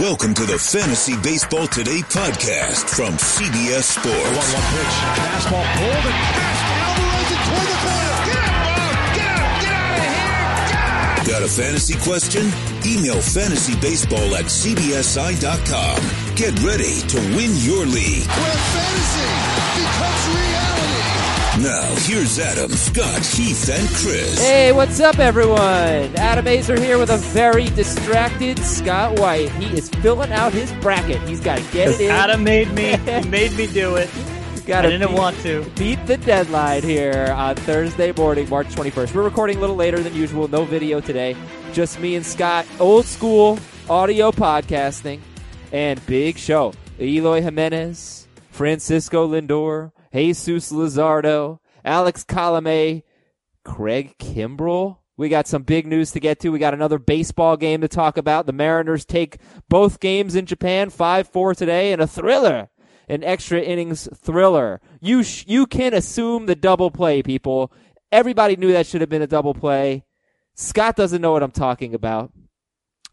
Welcome to the Fantasy Baseball Today podcast from CBS Sports. 1 1 pitch. Fastball pulled and passed. Alvarez and toward the corner. Get out, Get out! Get out of here! Get Got a fantasy question? Email fantasybaseball at cbsi.com. Get ready to win your league. Where fantasy becomes reality. Now, here's Adam, Scott, Heath, and Chris. Hey, what's up, everyone? Adam Aizer here with a very distracted Scott White. He is filling out his bracket. He's got to get it in. Adam made me. He made me do it. Got I didn't beat, want to. beat the deadline here on Thursday morning, March 21st. We're recording a little later than usual. No video today. Just me and Scott. Old school audio podcasting and big show. Eloy Jimenez, Francisco Lindor, Jesus Luzardo, Alex Colome, Craig Kimbrel. We got some big news to get to. We got another baseball game to talk about. The Mariners take both games in Japan, 5-4 today, and a thriller, an extra innings thriller. You sh- you can assume the double play, people. Everybody knew that should have been a double play. Scott doesn't know what I'm talking about.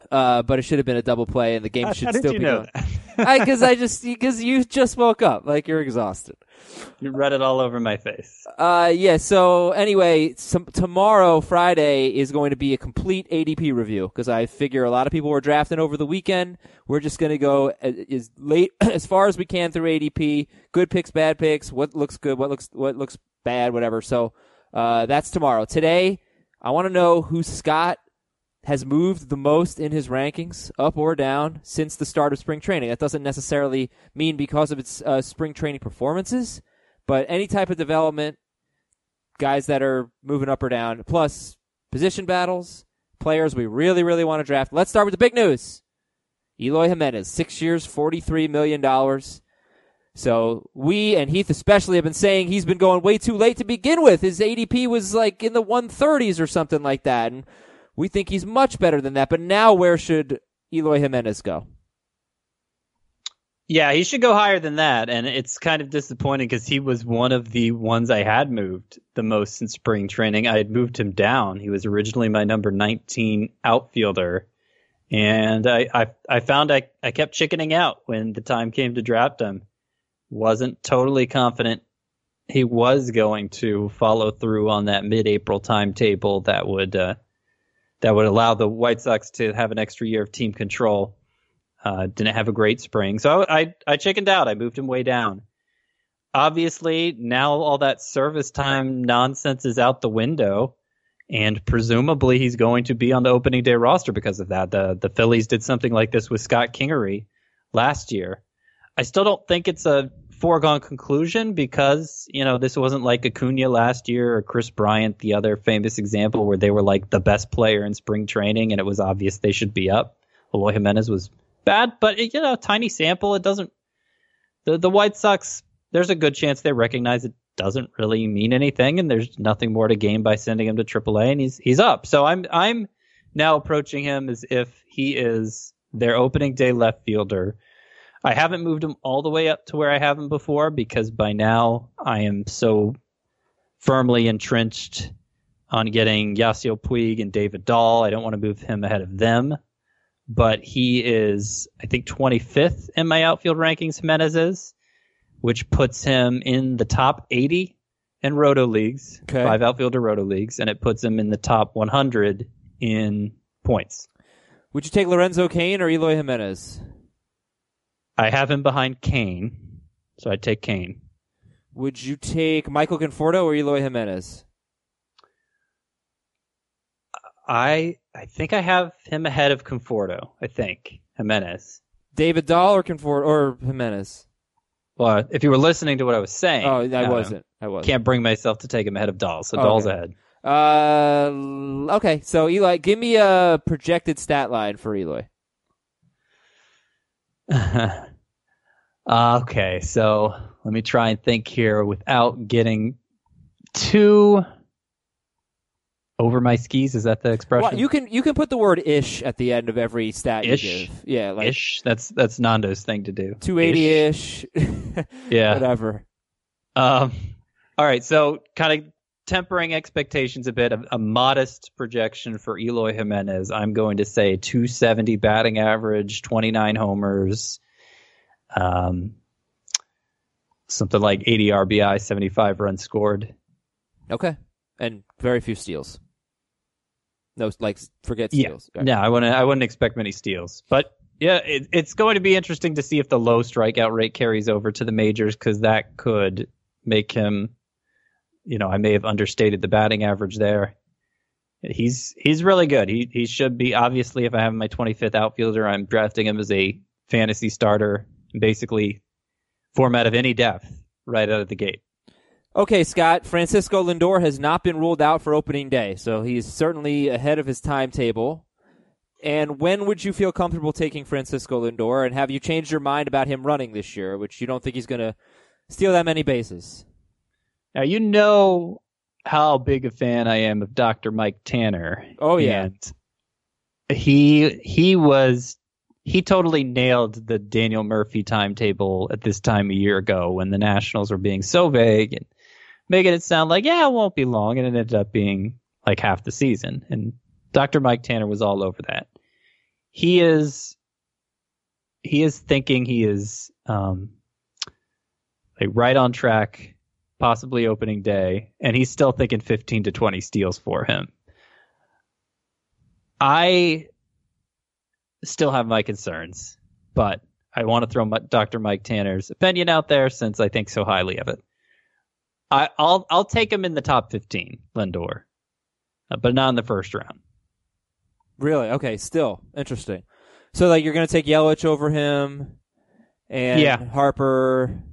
Uh, but it should have been a double play, and the game should how did still you be know going. Because I, just because you just woke up, like you're exhausted. You read it all over my face. Uh, yeah. So anyway, some, tomorrow, Friday, is going to be a complete ADP review because I figure a lot of people were drafting over the weekend. We're just going to go as, as late as far as we can through ADP. Good picks, bad picks. What looks good, what looks what looks bad, whatever. So uh, that's tomorrow. Today, I want to know who Scott has moved the most in his rankings, up or down, since the start of spring training. That doesn't necessarily mean because of its uh, spring training performances, but any type of development, guys that are moving up or down, plus position battles, players we really, really want to draft. Let's start with the big news. Eloy Jimenez, six years, $43 million. So we and Heath especially have been saying he's been going way too late to begin with. His ADP was like in the 130s or something like that. And we think he's much better than that. But now where should Eloy Jimenez go? Yeah, he should go higher than that, and it's kind of disappointing because he was one of the ones I had moved the most in spring training. I had moved him down. He was originally my number 19 outfielder, and I I, I found I, I kept chickening out when the time came to draft him. Wasn't totally confident he was going to follow through on that mid-April timetable that would uh, that would allow the White Sox to have an extra year of team control. Uh, didn't have a great spring, so I I chickened out. I moved him way down. Obviously, now all that service time nonsense is out the window, and presumably he's going to be on the opening day roster because of that. The the Phillies did something like this with Scott Kingery last year. I still don't think it's a foregone conclusion because you know this wasn't like Acuna last year or Kris Bryant, the other famous example where they were like the best player in spring training and it was obvious they should be up. Eloy Jimenez was bad, but it, you know, tiny sample. It doesn't. The the White Sox. There's a good chance they recognize it doesn't really mean anything, and there's nothing more to gain by sending him to AAA, and he's he's up. So I'm I'm now approaching him as if he is their opening day left fielder. I haven't moved him all the way up to where I have him before because by now I am so firmly entrenched on getting Yasiel Puig and David Dahl. I don't want to move him ahead of them but he is, I think, 25th in my outfield rankings. Jimenez is, which puts him in the top 80 in roto leagues, Okay. five outfielder roto leagues, and it puts him in the top 100 in points. Would you take Lorenzo Cain or Eloy Jimenez? I have him behind Cain, so I'd take Cain. Would you take Michael Conforto or Eloy Jimenez? I I think I have him ahead of Conforto. I think Jimenez. David Dahl or Conforto or Jimenez? Well, if you were listening to what I was saying, Oh, I uh, wasn't. I wasn't. Can't bring myself to take him ahead of Dahl, so Okay. Dahl's ahead. Uh, okay. So Eli, give me a projected stat line for Eloy. Okay, so let me try and think here without getting too over my skis. Is that the expression? Well, you can you can put the word ish at the end of every stat Ish? you give. Yeah, like ish. That's that's Nando's thing to do. two eighty ish. Yeah. Whatever. Um. All right. So kind of tempering expectations a bit, a, a, modest projection for Eloy Jimenez. I'm going to say 270 batting average, 29 homers, um, something like 80 RBI, 75 runs scored. Okay, and very few steals. No, like forget steals. Yeah, right. no, I wouldn't. I wouldn't expect many steals, but yeah, it, it's going to be interesting to see if the low strikeout rate carries over to the majors because that could make him you know, I may have understated the batting average there. He's he's really good. He he should be obviously if I have my 25th outfielder, I'm drafting him as a fantasy starter, basically format of any depth right out of the gate. Okay, Scott. Francisco Lindor has not been ruled out for opening day, so he's certainly ahead of his timetable. And when would you feel comfortable taking Francisco Lindor? And have you changed your mind about him running this year, which you don't think he's going to steal that many bases? Now you know how big a fan I am of Dr. Mike Tanner. Oh yeah. he he was he totally nailed the Daniel Murphy timetable at this time a year ago when the Nationals were being so vague and making it sound like yeah it won't be long and it ended up being like half the season and Dr. Mike Tanner was all over that. He is he is thinking he is um like right on track possibly opening day, and he's still thinking 15 to 20 steals for him. I still have my concerns, but I want to throw Dr. Mike Tanner's opinion out there since I think so highly of it. I, will I'll take him in the top 15, Lindor, uh, but not in the first round. Really? Okay. Still interesting. So like you're going to take Yelich over him, and yeah. Harper.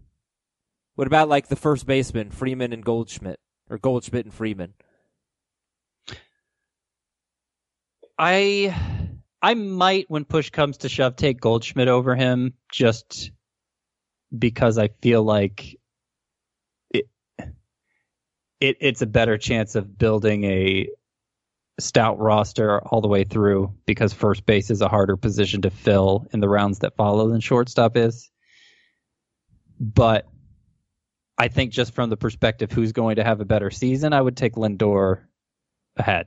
What about like the first baseman, Freeman and Goldschmidt, or Goldschmidt and Freeman? I I might, when push comes to shove, take Goldschmidt over him just because I feel like it, it it's a better chance of building a stout roster all the way through because first base is a harder position to fill in the rounds that follow than shortstop is. But I think just from the perspective who's going to have a better season, I would take Lindor ahead.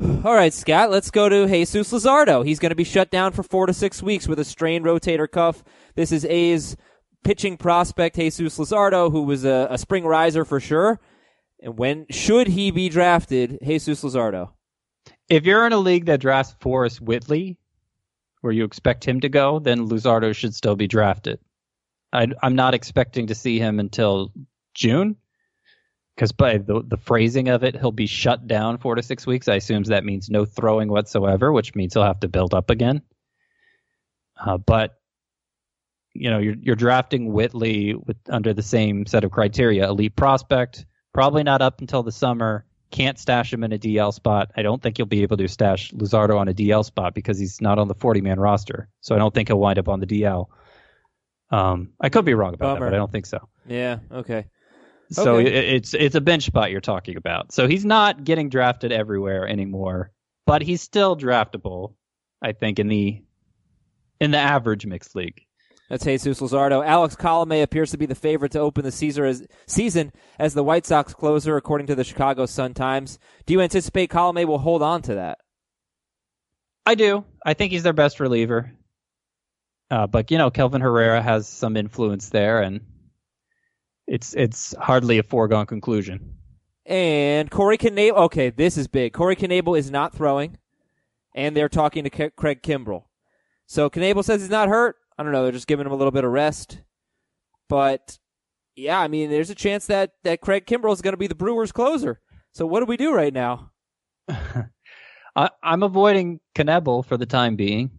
All right, Scott, let's go to Jesus Luzardo. He's going to be shut down for four to six weeks with a strained rotator cuff. This is A's pitching prospect, Jesus Luzardo, who was a, a spring riser for sure. And when should he be drafted, Jesus Luzardo? If you're in a league that drafts Forrest Whitley, where you expect him to go, then Luzardo should still be drafted. I, am not expecting to see him until June, because by the the phrasing of it, he'll be shut down four to six weeks. I assume that means no throwing whatsoever, which means he'll have to build up again. Uh, but you know, you're you're drafting Whitley with under the same set of criteria: elite prospect, probably not up until the summer. Can't stash him in a DL spot. I don't think you'll be able to stash Luzardo on a DL spot because he's not on the 40 man roster. So I don't think he'll wind up on the DL. Um, I could be wrong about Bummer. that, but I don't think so. Yeah. Okay. So okay. it, it's it's a bench spot you're talking about. So he's not getting drafted everywhere anymore, but he's still draftable. I think in the in the average mixed league. That's Jesus Luzardo. Alex Colome appears to be the favorite to open the Caesar as, season as the White Sox closer, according to the Chicago Sun Times. Do you anticipate Colome will hold on to that? I do. I think he's their best reliever. Uh, but you know, Kelvin Herrera has some influence there, and it's it's hardly a foregone conclusion. And Corey Knebel. Okay, this is big. Corey Knebel is not throwing, and they're talking to K- Craig Kimbrel. So Knebel says he's not hurt. I don't know. They're just giving him a little bit of rest. But yeah, I mean, there's a chance that that Craig Kimbrel is going to be the Brewers' closer. So what do we do right now? I, I'm avoiding Knebel for the time being.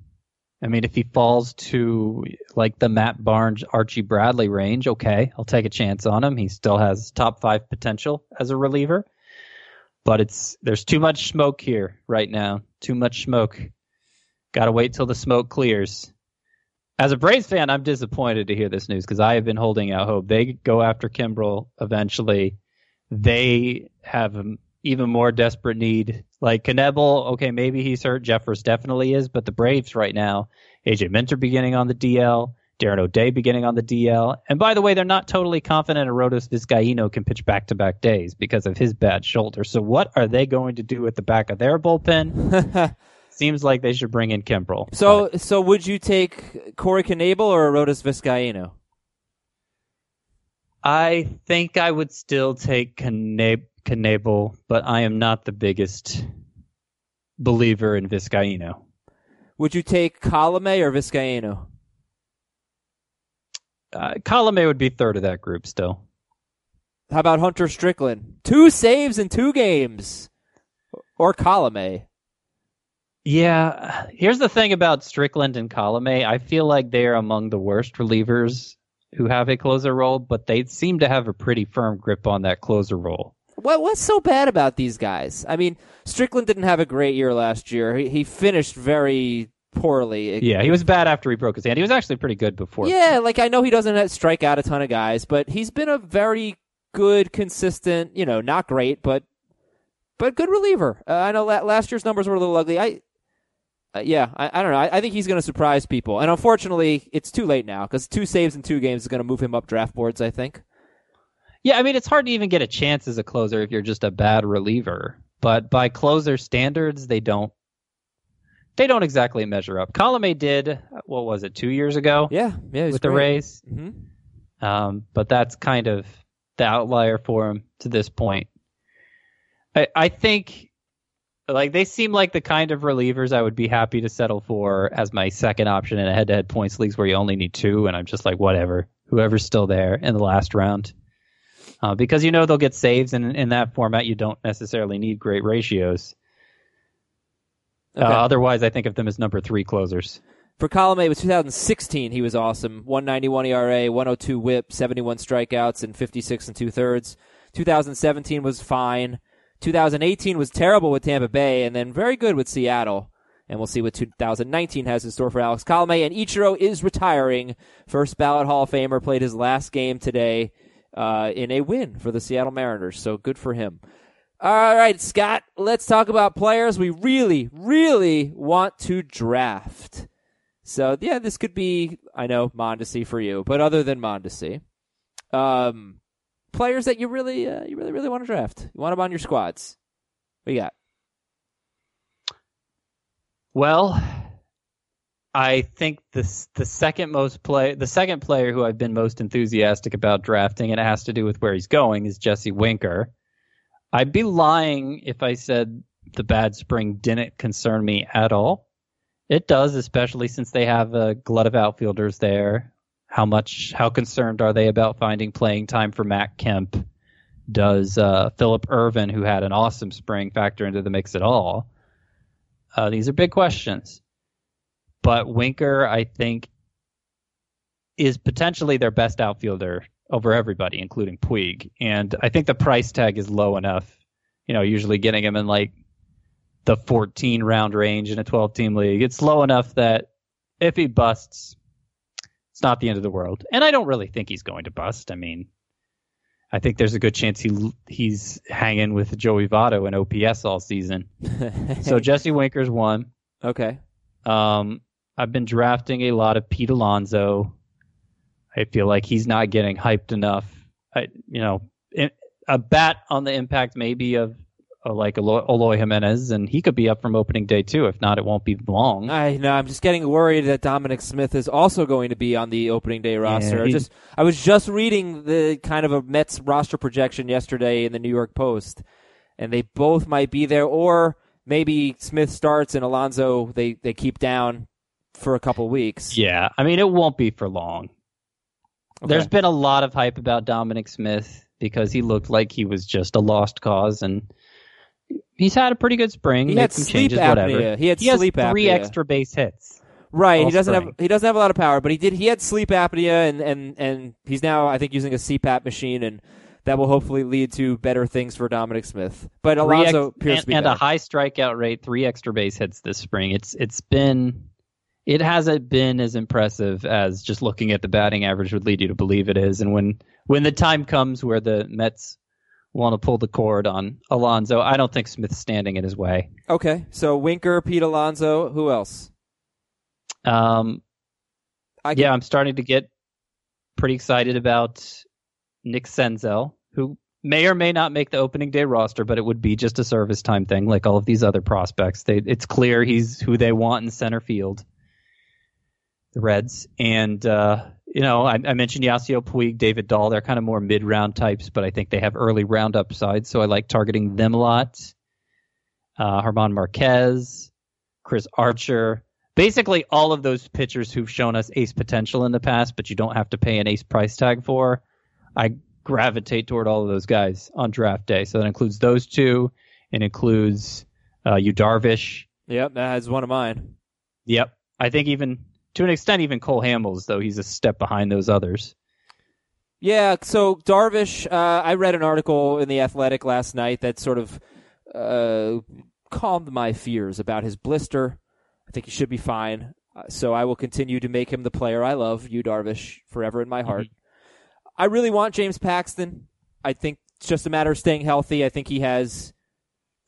I mean, if he falls to like the Matt Barnes, Archie Bradley range, okay, I'll take a chance on him. He still has top five potential as a reliever, but it's there's too much smoke here right now. Too much smoke. Got to wait till the smoke clears. As a Braves fan, I'm disappointed to hear this news because I have been holding out hope. They go after Kimbrel eventually. They have um, even more desperate need. Like Knebel, okay, maybe he's hurt. Jeffress definitely is, but the Braves right now, AJ Minter beginning on the DL, Darren O'Day beginning on the DL. And by the way, they're not totally confident Arodys Vizcaino can pitch back to back days because of his bad shoulder. So what are they going to do at the back of their bullpen? Seems like they should bring in Kimbrel. So, but. so would you take Corey Knebel or Arodys Vizcaino? I think I would still take Knebel, but I am not the biggest believer in Vizcaino. Would you take Colome or Vizcaino? Uh, Colome would be third of that group still. How about Hunter Strickland? Two saves in two games. Or Colome. Yeah, here's the thing about Strickland and Colome. I feel like they're among the worst relievers who have a closer role, but they seem to have a pretty firm grip on that closer role. What what's so bad about these guys? I mean, Strickland didn't have a great year last year. He, he finished very poorly. Yeah, he was bad after he broke his hand. He was actually pretty good before. Yeah, like I know he doesn't strike out a ton of guys, but he's been a very good, consistent. You know, not great, but but good reliever. Uh, I know last year's numbers were a little ugly. I. Uh, yeah, I, I, don't know. I, I think he's going to surprise people, and unfortunately, it's too late now because two saves in two games is going to move him up draft boards. I think. Yeah, I mean it's hard to even get a chance as a closer if you're just a bad reliever. But by closer standards, they don't they don't exactly measure up. Colome did what was it two years ago? Yeah, yeah, with great. the Rays. Mm-hmm. Um, but that's kind of the outlier for him to this point. I, I think like they seem like the kind of relievers I would be happy to settle for as my second option in a head-to-head points leagues where you only need two, and I'm just like whatever, whoever's still there in the last round uh, because you know they'll get saves, and in that format, you don't necessarily need great ratios. Uh, okay. Uh, otherwise, I think of them as number three closers. For Colome, it was 2016. He was awesome. 191 ERA, 102 WHIP, 71 strikeouts, and 56 and two thirds. 2017 was fine. 2018 was terrible with Tampa Bay, and then very good with Seattle. And we'll see what 2019 has in store for Alex Colome. And Ichiro is retiring. First ballot Hall of Famer played his last game today uh, in a win for the Seattle Mariners. So good for him. All right, Scott, let's talk about players we really, really want to draft. So, yeah, this could be, I know, Mondesi for you, but other than Mondesi, um, players that you really, uh, you really, really want to draft. You want them on your squads. What you got? Well, I think the the second most play the second player who I've been most enthusiastic about drafting, and it has to do with where he's going, is Jesse Winker. I'd be lying if I said the bad spring didn't concern me at all. It does, especially since they have a glut of outfielders there. How much? How concerned are they about finding playing time for Matt Kemp? Does uh, Phillip Ervin, who had an awesome spring, factor into the mix at all? Uh, these are big questions. But Winker, I think, is potentially their best outfielder over everybody, including Puig. And I think the price tag is low enough. You know, usually getting him in like the 14 round range in a 12 team league. It's low enough that if he busts, it's not the end of the world. And I don't really think he's going to bust. I mean, I think there's a good chance he he's hanging with Joey Votto in OPS all season. so Jesse Winker's one. Okay. Um, I've been drafting a lot of Pete Alonso. I feel like he's not getting hyped enough. I, you know, a bat on the impact maybe of like Eloy Jimenez, and he could be up from opening day too. If not, it won't be long. I know. I'm just getting worried that Dominic Smith is also going to be on the opening day roster. Yeah, I just I was just reading the kind of a Mets roster projection yesterday in the New York Post, and they both might be there, or maybe Smith starts and Alonso they they keep down for a couple weeks. Yeah, I mean it won't be for long. Okay. There's been a lot of hype about Dominic Smith because he looked like he was just a lost cause, and he's had a pretty good spring. He had some changes, apnea. Whatever. He had he sleep has three apnea. extra base hits. Right, he doesn't spring. have he doesn't have a lot of power, but he did he had sleep apnea and and and he's now I think using a CPAP machine and that will hopefully lead to better things for Dominic Smith. But Alonso ex- appears and, to be and better. a high strikeout rate, three extra base hits this spring. It's it's been it hasn't been as impressive as just looking at the batting average would lead you to believe it is. And when when the time comes where the Mets want to pull the cord on Alonso, I don't think Smith's standing in his way. Okay, so Winker, Pete Alonso, who else? Um, I yeah, I'm starting to get pretty excited about Nick Senzel, who may or may not make the opening day roster, but it would be just a service time thing, like all of these other prospects. They, it's clear he's who they want in center field. The Reds and uh, you know I, I mentioned Yasiel Puig, David Dahl. They're kind of more mid round types, but I think they have early round upside, so I like targeting them a lot. Uh, German Marquez, Chris Archer, basically all of those pitchers who've shown us ace potential in the past, but you don't have to pay an ace price tag for. I gravitate toward all of those guys on draft day. So that includes those two. It includes uh, Yu Darvish. Yep, that is one of mine. Yep. I think even to an extent, even Cole Hamels, though he's a step behind those others. Yeah, so Darvish, uh, I read an article in The Athletic last night that sort of uh, calmed my fears about his blister. I think he should be fine. Uh, so I will continue to make him the player I love, you Darvish, forever in my heart. Mm-hmm. I really want James Paxton. I think it's just a matter of staying healthy. I think he has.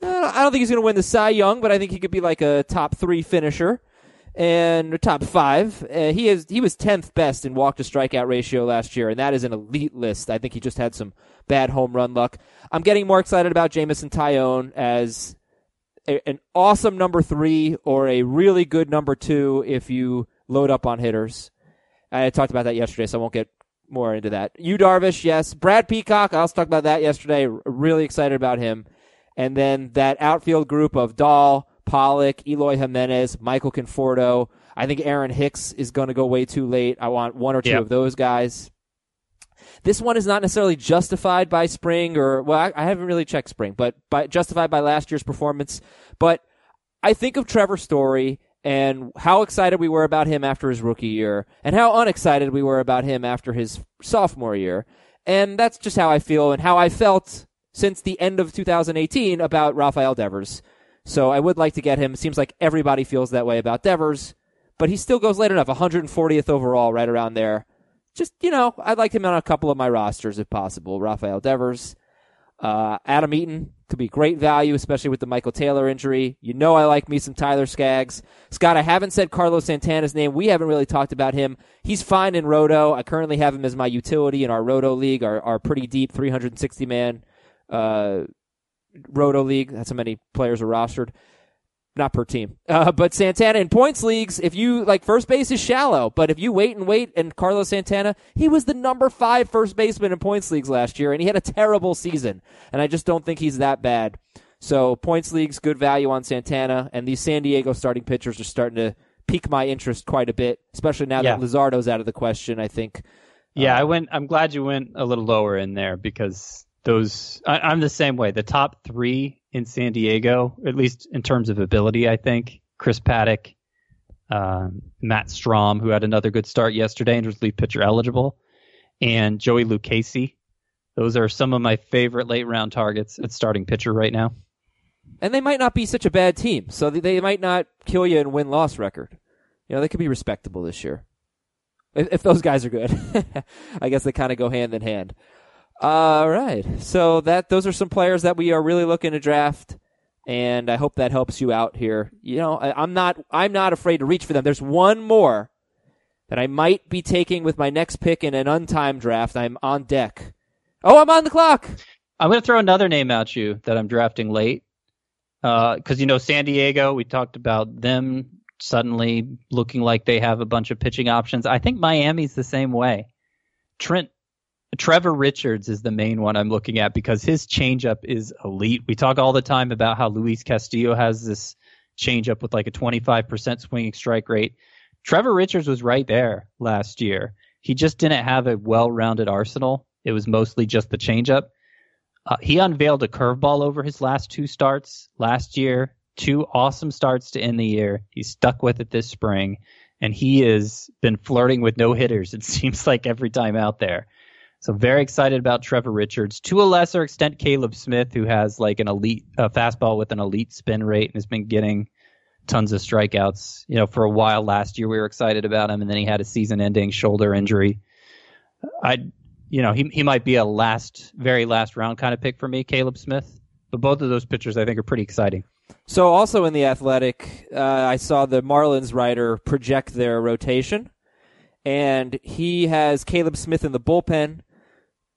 Uh, I don't think he's going to win the Cy Young, but I think he could be like a top three finisher and top five. Uh, he is he was tenth best in walk to strikeout ratio last year, and that is an elite list. I think he just had some bad home run luck. I'm getting more excited about Jameson Taillon as a, an awesome number three or a really good number two if you load up on hitters. I talked about that yesterday, so I won't get more into that. You Darvish, yes. Brad Peacock, I also talked about that yesterday. Really excited about him. And then that outfield group of Dahl, Pollock, Eloy Jimenez, Michael Conforto. I think Aaron Hicks is going to go way too late. I want one or two of those guys. This one is not necessarily justified by spring or, well, I, I haven't really checked spring, but by, justified by last year's performance. But I think of Trevor Story and how excited we were about him after his rookie year and how unexcited we were about him after his sophomore year. And that's just how I feel and how I felt since the end of 2018 about Rafael Devers. So I would like to get him. Seems like everybody feels that way about Devers, but he still goes late enough, 140th overall, right around there. Just, you know, I'd like him on a couple of my rosters if possible. Rafael Devers. Uh, Adam Eaton could be great value, especially with the Michael Taylor injury. You know I like me some Tyler Skaggs. Scott, I haven't said Carlos Santana's name. We haven't really talked about him. He's fine in Roto. I currently have him as my utility in our Roto league, our, our pretty deep 360 man uh, Roto League. That's how many players are rostered. Not per team. Uh, but Santana in points leagues, if you, like, first base is shallow, but if you wait and wait, and Carlos Santana, he was the number five first baseman in points leagues last year, and he had a terrible season. And I just don't think he's that bad. So points leagues, good value on Santana, and these San Diego starting pitchers are starting to pique my interest quite a bit, especially now yeah. that Luzardo's out of the question, I think. Yeah, uh, I went, I'm glad you went a little lower in there because those I, am the same way. The top three in San Diego, at least in terms of ability, I think Chris Paddack, uh, Matt Strahm, who had another good start yesterday and was lead pitcher eligible, and Joey Lucchesi. Those are some of my favorite late round targets at starting pitcher right now. And they might not be such a bad team, so they might not kill you in win loss record. You know, they could be respectable this year. If those guys are good, I guess they kind of go hand in hand. All right. So that those are some players that we are really looking to draft, and I hope that helps you out here. You know, I, I'm not I'm not afraid to reach for them. There's one more that I might be taking with my next pick in an untimed draft. I'm on deck. Oh, I'm on the clock. I'm going to throw another name at you that I'm drafting late. Because, uh, you know, San Diego, we talked about them suddenly looking like they have a bunch of pitching options. I think Miami's the same way. Trent Trevor Richards is the main one I'm looking at because his changeup is elite. We talk all the time about how Luis Castillo has this changeup with like a 25% swinging strike rate. Trevor Richards was right there last year. He just didn't have a well-rounded arsenal. It was mostly just the changeup. Uh, he unveiled a curveball over his last two starts last year. Two awesome starts to end the year. He stuck with it this spring, and he has been flirting with no hitters. It seems like every time out there. So very excited about Trevor Richards. To a lesser extent, Caleb Smith, who has like an elite uh, fastball with an elite spin rate and has been getting tons of strikeouts. You know, for a while last year we were excited about him, and then he had a season-ending shoulder injury. I, you know, he he might be a last, very last round kind of pick for me, Caleb Smith. But both of those pitchers I think are pretty exciting. So also in the Athletic, uh, I saw the Marlins writer project their rotation and he has Caleb Smith in the bullpen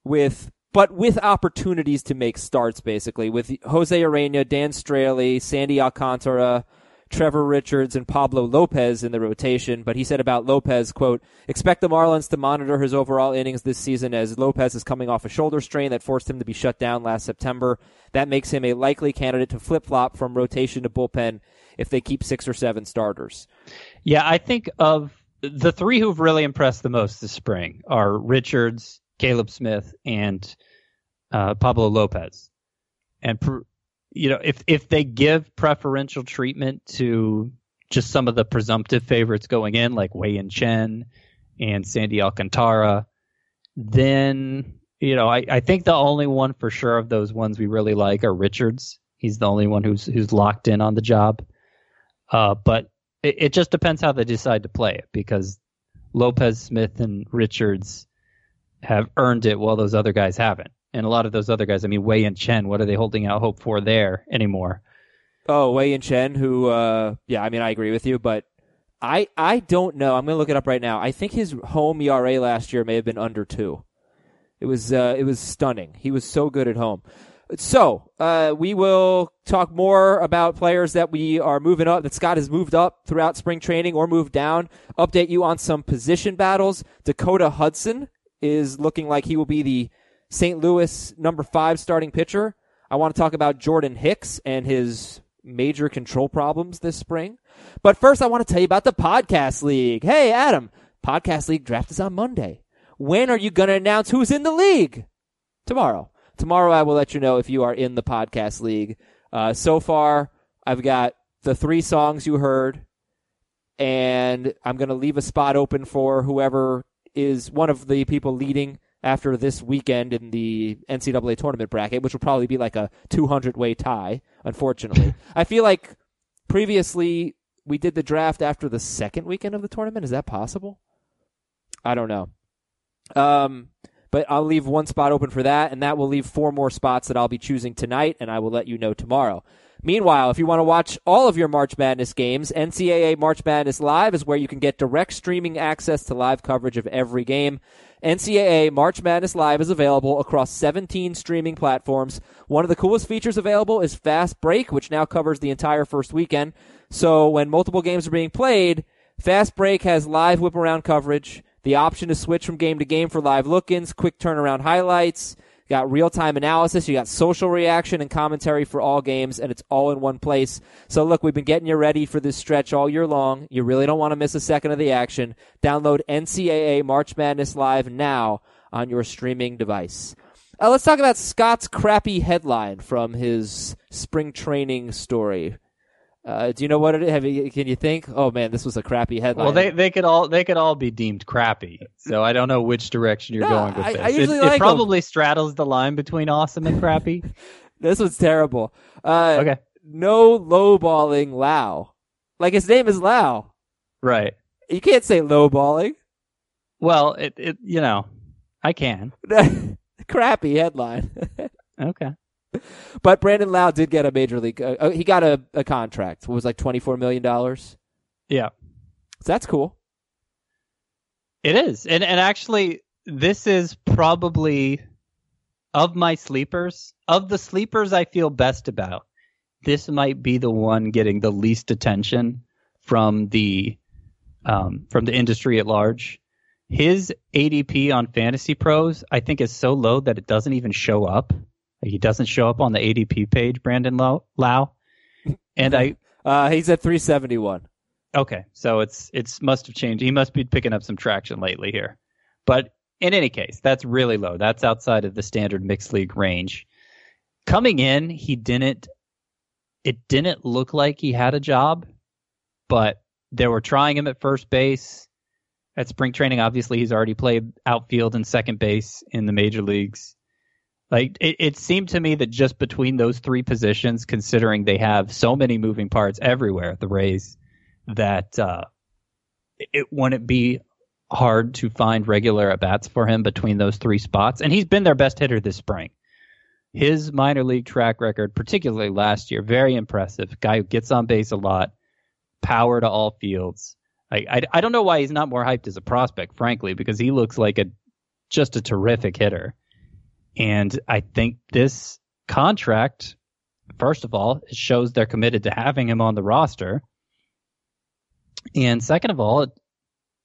with but with opportunities to make starts basically with Jose Urena, Dan Straily, Sandy Alcantara, Trevor Richards and Pablo Lopez in the rotation, but he said about Lopez, quote, expect the Marlins to monitor his overall innings this season as Lopez is coming off a shoulder strain that forced him to be shut down last September. That makes him a likely candidate to flip flop from rotation to bullpen if they keep six or seven starters. Yeah, I think of the three who've really impressed the most this spring are Richards, Caleb Smith, and uh, Pablo Lopez. And you know, if if they give preferential treatment to just some of the presumptive favorites going in, like Wei-Yin Chen and Sandy Alcantara, then you know, I, I think the only one for sure of those ones we really like are Richards. He's the only one who's who's locked in on the job. Uh, but it, it just depends how they decide to play it because Lopez, Smith, and Richards have earned it while those other guys haven't and a lot of those other guys. I mean, Wei-Yin Chen. What are they holding out hope for there anymore? Oh, Wei-Yin Chen, who, uh, yeah, I mean, I agree with you, but I I don't know. I'm going to look it up right now. I think his home ERA last year may have been under two. It was uh, it was stunning. He was so good at home. So uh, we will talk more about players that we are moving up. That Scott has moved up throughout spring training or moved down. Update you on some position battles. Dakota Hudson is looking like he will be the St. Louis number five starting pitcher. I want to talk about Jordan Hicks and his major control problems this spring. But first, I want to tell you about the Podcast League. Hey, Adam, Podcast League draft is on Monday. When are you going to announce who's in the league? Tomorrow. Tomorrow, I will let you know if you are in the Podcast League. Uh, so far, I've got the three songs you heard, and I'm going to leave a spot open for whoever is one of the people leading after this weekend in the NCAA tournament bracket, which will probably be like a 200 way tie, unfortunately. I feel like previously we did the draft after the second weekend of the tournament. Is that possible? I don't know. Um, but I'll leave one spot open for that, and that will leave four more spots that I'll be choosing tonight, and I will let you know tomorrow. Meanwhile, if you want to watch all of your March Madness games, NCAA March Madness Live is where you can get direct streaming access to live coverage of every game. NCAA March Madness Live is available across 17 streaming platforms. One of the coolest features available is Fast Break, which now covers the entire first weekend. So when multiple games are being played, Fast Break has live whip around coverage, the option to switch from game to game for live look ins, quick turnaround highlights, got real time analysis, you got social reaction and commentary for all games, and it's all in one place. So look, we've been getting you ready for this stretch all year long. You really don't want to miss a second of the action. Download NCAA March Madness Live now on your streaming device. Uh, let's talk about Scott's crappy headline from his spring training story. Uh, do you know what it is? Have you, can you think? Oh man, this was a crappy headline. Well, they they could all they could all be deemed crappy. So I don't know which direction you're No, going with I- this. I usually it, like it probably straddles the line between awesome and crappy. this was terrible. Uh, okay, No lowballing Lowe. Like his name is Lowe. right. You can't say lowballing. Well, it it you know, I can. crappy headline. Okay. but Brandon Lowe did get a major league. Uh, uh, he got a, a contract. What was like twenty four million dollars. Yeah. So that's cool. It is. And and actually this is probably of my sleepers, of the sleepers I feel best about. This might be the one getting the least attention from the um, from the industry at large. His ADP on Fantasy Pros, I think, is so low that it doesn't even show up. He doesn't show up on the ADP page, Brandon Lowe. Lowe. And I, Uh, he's at three seventy one. Okay, so it's it's must have changed. He must be picking up some traction lately here. But in any case, that's really low. That's outside of the standard mixed league range. Coming in, he didn't it didn't look like he had a job, but they were trying him at first base. At spring training, obviously he's already played outfield and second base in the major leagues. Like it, it seemed to me that just between those three positions, considering they have so many moving parts everywhere, at the Rays, that uh, it wouldn't be hard to find regular at bats for him between those three spots. And he's been their best hitter this spring. His minor league track record, particularly last year, very impressive. Guy who gets on base a lot, power to all fields. I, I I don't know why he's not more hyped as a prospect, frankly, because he looks like a just a terrific hitter. And I think this contract, first of all, it shows they're committed to having him on the roster. And second of all, it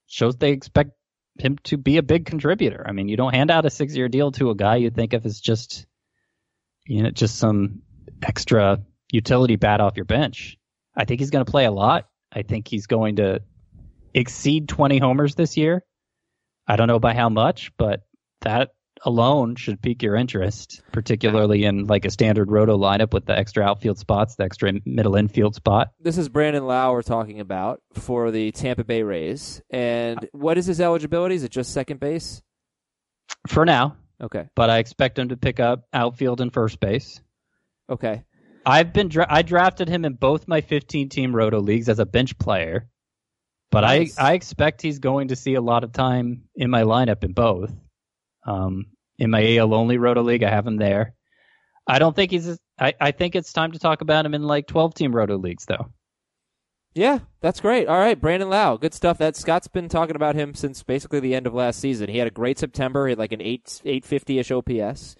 shows they expect him to be a big contributor. I mean, you don't hand out a six year deal to a guy you think of as just you know, just some extra utility bat off your bench. I think he's going to play a lot. I think he's going to exceed 20 homers this year. I don't know by how much, but that alone should pique your interest, particularly in like a standard roto lineup with the extra outfield spots, the extra middle infield spot. This is Brandon we're talking about for the Tampa Bay Rays. And what is his eligibility? Is it just second base? For now. Okay. But I expect him to pick up outfield and first base. Okay. I've been dra- I drafted him in both my 15 team roto leagues as a bench player. But nice. I I expect he's going to see a lot of time in my lineup in both. Um, in my AL only roto league, I have him there. I don't think he's. I, I think it's time to talk about him in like 12 team roto leagues, though. Yeah, that's great. All right, Brandon Lowe, good stuff. That Scott's been talking about him since basically the end of last season. He had a great September. He had like an eight eight fifty ish OPS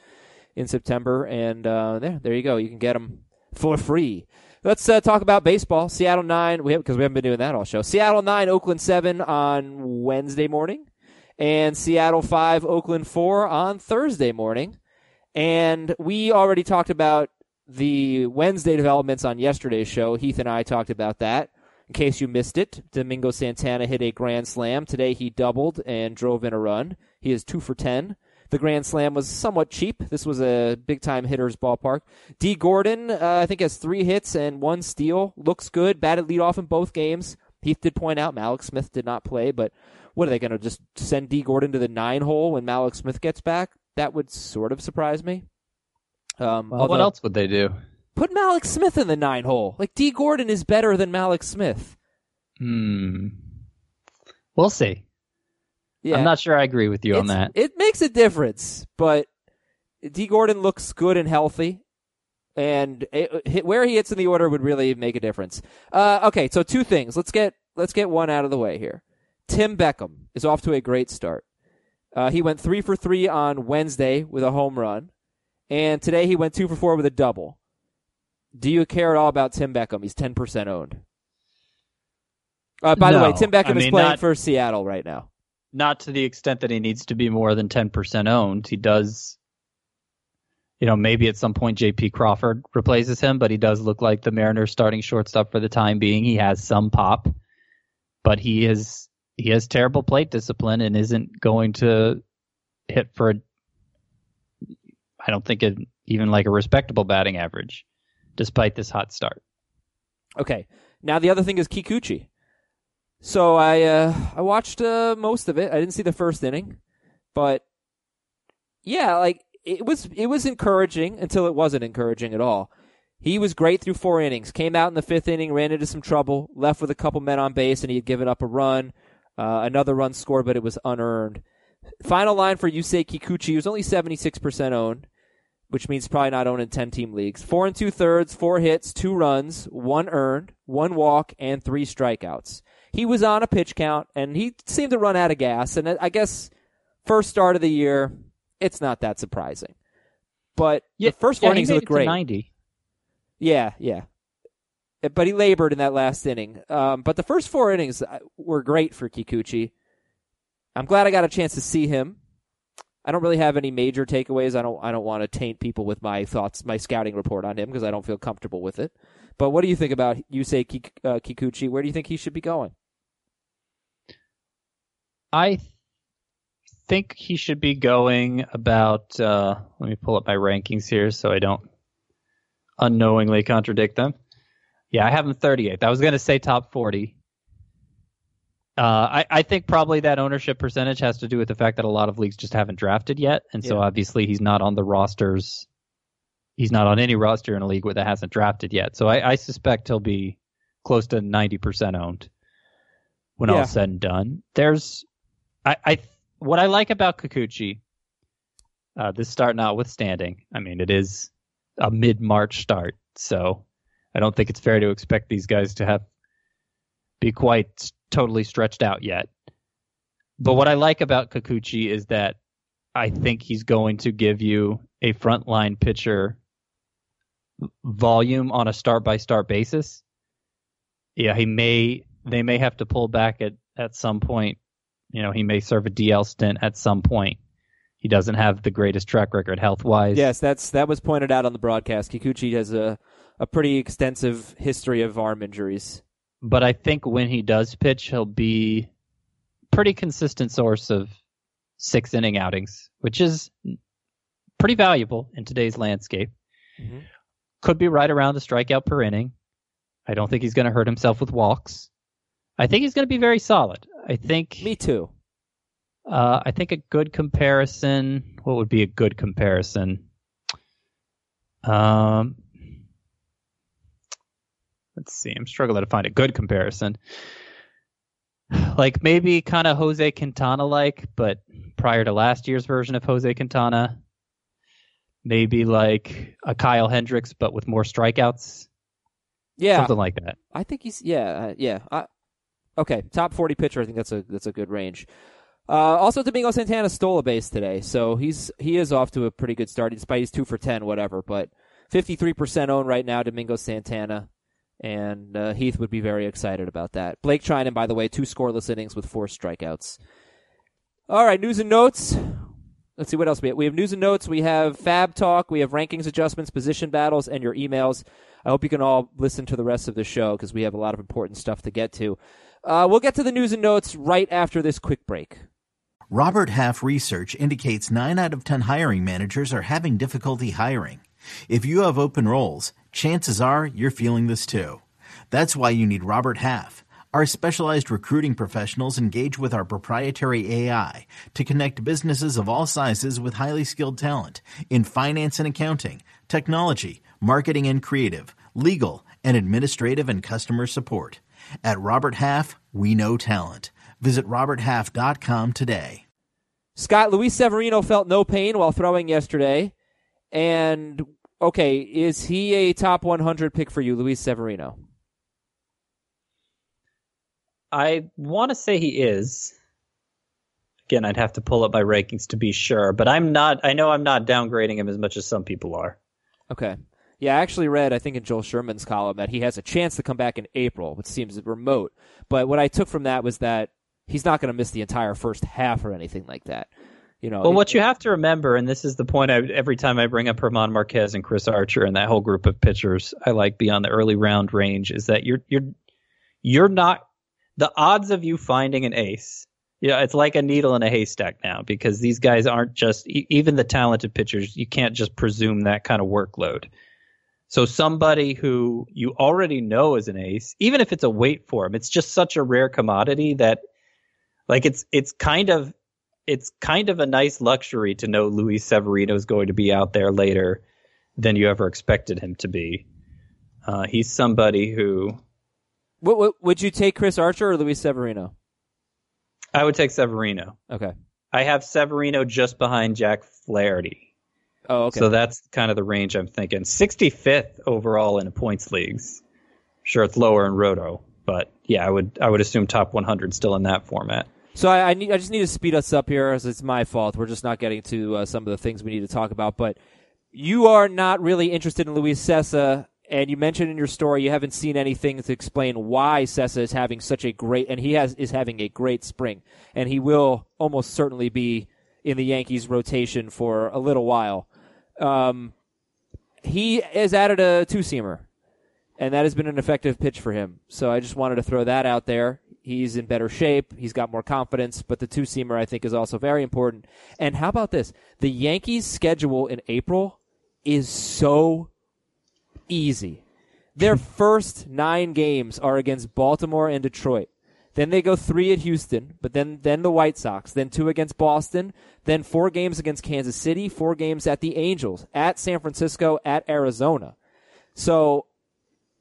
in September, and uh, there there you go. You can get him for free. Let's uh, talk about baseball. Seattle nine, we because we haven't been doing that all show. Seattle nine, Oakland seven on Wednesday morning and Seattle 5, Oakland 4 on Thursday morning. And we already talked about the Wednesday developments on yesterday's show. Heath and I talked about that. In case you missed it, Domingo Santana hit a grand slam. Today he doubled and drove in a run. He is 2 for 10. The grand slam was somewhat cheap. This was a big time hitter's ballpark. Dee Gordon, uh, I think, has three hits and one steal. Looks good. Batted leadoff in both games. Heath did point out Mallex Smith did not play, but what are they going to just send Dee Gordon to the nine hole when Mallex Smith gets back? That would sort of surprise me. Um, well, what else would they do? Put Mallex Smith in the nine hole. Like Dee Gordon is better than Mallex Smith. Hmm. We'll see. Yeah. I'm not sure I agree with you it's, on that. It makes a difference, but Dee Gordon looks good and healthy, and it, where he hits in the order would really make a difference. Uh, okay, so two things. Let's get let's get one out of the way here. Tim Beckham is off to a great start. Uh, he went three for three on Wednesday with a home run, and today he went two for four with a double. Do you care at all about Tim Beckham? He's ten percent owned. Uh, by no, the way, Tim Beckham I mean, is playing not, for Seattle right now. Not to the extent that he needs to be more than ten percent owned. He does. You know, maybe at some point J.P. Crawford replaces him, but he does look like the Mariners' starting shortstop for the time being. He has some pop, but he is he has terrible plate discipline and isn't going to hit for a, I don't think it, even like a respectable batting average, despite this hot start. Okay, now the other thing is Kikuchi. So I uh, I watched uh, most of it. I didn't see the first inning, but yeah, like it was it was encouraging until it wasn't encouraging at all. He was great through four innings. Came out in the fifth inning, ran into some trouble, left with a couple men on base, and he had given up a run. Uh, another run scored, but it was unearned. Final line for Yusei Kikuchi, who's only 76% owned, which means probably not owned in 10 team leagues. Four and two thirds, four hits, two runs, one earned, one walk, and three strikeouts. He was on a pitch count, and he seemed to run out of gas. And I guess first start of the year, it's not that surprising. But yeah, the first yeah, innings looked great. 90. Yeah, yeah but he labored in that last inning. Um, but the first four innings uh, were great for Kikuchi. I'm glad I got a chance to see him. I don't really have any major takeaways. I don't. I don't want to taint people with my thoughts, my scouting report on him because I don't feel comfortable with it. But what do you think about Yusei Kik, uh, Kikuchi? Where do you think he should be going? I th- think he should be going about. Uh, let me pull up my rankings here so I don't unknowingly contradict them. Yeah, I have him 38th. I was going to say top 40. Uh, I, I think probably that ownership percentage has to do with the fact that a lot of leagues just haven't drafted yet, and so Yeah. obviously he's not on the rosters. He's not on any roster in a league where that hasn't drafted yet. So I, I suspect he'll be close to 90% owned when Yeah. all's said and done. There's, I, I, what I like about Kikuchi, uh, this start notwithstanding, I mean, it is a mid March start, so I don't think it's fair to expect these guys to have be quite totally stretched out yet. But what I like about Kikuchi is that I think he's going to give you a frontline pitcher volume on a start by start basis. Yeah, he may they may have to pull back at at some point. You know, he may serve a DL stint at some point. He doesn't have the greatest track record health wise. Yes, that's that was pointed out on the broadcast. Kikuchi has a a pretty extensive history of arm injuries. But I think when he does pitch, he'll be pretty consistent source of six inning outings, which is pretty valuable in today's landscape. Mm-hmm. Could be right around a strikeout per inning. I don't think he's going to hurt himself with walks. I think he's going to be very solid. I think. Me too. Uh, I think a good comparison. What would be a good comparison? Um, let's see. I'm struggling to find a good comparison. Like maybe kind of Jose Quintana like, but prior to last year's version of Jose Quintana. Maybe like a Kyle Hendricks, but with more strikeouts. Yeah, something like that. I think he's yeah uh, yeah. I, okay, top forty pitcher. I think that's a that's a good range. Uh, also, Domingo Santana stole a base today, so he's he is off to a pretty good start. Despite he's two for ten, whatever. But fifty three percent owned right now, Domingo Santana, and uh, Heath would be very excited about that. Blake Treinen, by the way, two scoreless innings with four strikeouts. All right, news and notes. Let's see what else we have. We have news and notes. We have Fab Talk. We have rankings adjustments, position battles, and your emails. I hope you can all listen to the rest of the show because we have a lot of important stuff to get to. Uh, we'll get to the news and notes right after this quick break. Robert Half research indicates 9 out of 10 hiring managers are having difficulty hiring. If you have open roles, chances are you're feeling this too. That's why you need Robert Half. Our specialized recruiting professionals engage with our proprietary AI to connect businesses of all sizes with highly skilled talent in finance and accounting, technology, marketing and creative, legal, and administrative and customer support. At Robert Half, we know talent. Visit RobertHalf.com today. Scott, Luis Severino felt no pain while throwing yesterday. And, okay, is he a top 100 pick for you, Luis Severino? I want to say he is. Again, I'd have to pull up my rankings to be sure, but I'm not. I know I'm not downgrading him as much as some people are. Okay. Yeah, I actually read, I think in Joel Sherman's column, that he has a chance to come back in April, which seems remote. But what I took from that was that he's not going to miss the entire first half or anything like that. You know. Well, it, what you have to remember, and this is the point I, every time I bring up German Marquez and Chris Archer and that whole group of pitchers I like beyond the early round range, is that you're you're you're not the odds of you finding an ace, yeah, it's like a needle in a haystack now because these guys aren't just even the talented pitchers. You can't just presume that kind of workload. So somebody who you already know is an ace, even if it's a wait for him, it's just such a rare commodity that, like, it's it's kind of it's kind of a nice luxury to know Luis Severino is going to be out there later than you ever expected him to be. Uh, he's somebody who what, what, would you take Chris Archer or Luis Severino? I would take Severino. Okay. I have Severino just behind Jack Flaherty. Oh, okay. So that's kind of the range I'm thinking. 65th overall in points leagues. Sure, it's lower in Roto, but yeah, I would I would assume top 100 still in that format. So I, I, need I just need to speed us up here, as it's my fault. We're just not getting to uh, some of the things we need to talk about. But you are not really interested in Luis Cessa, and you mentioned in your story you haven't seen anything to explain why Cessa is having such a great, and he has is having a great spring, and he will almost certainly be in the Yankees rotation for a little while. Um, he has added a two seamer, and that has been an effective pitch for him. So I just wanted to throw that out there. He's in better shape. He's got more confidence, but the two seamer I think is also very important. And how about this? The Yankees' schedule in April is so easy. Their first nine games are against Baltimore and Detroit. Then they go three at Houston, but then then the White Sox, then two against Boston, then four games against Kansas City, four games at the Angels, at San Francisco, at Arizona. So,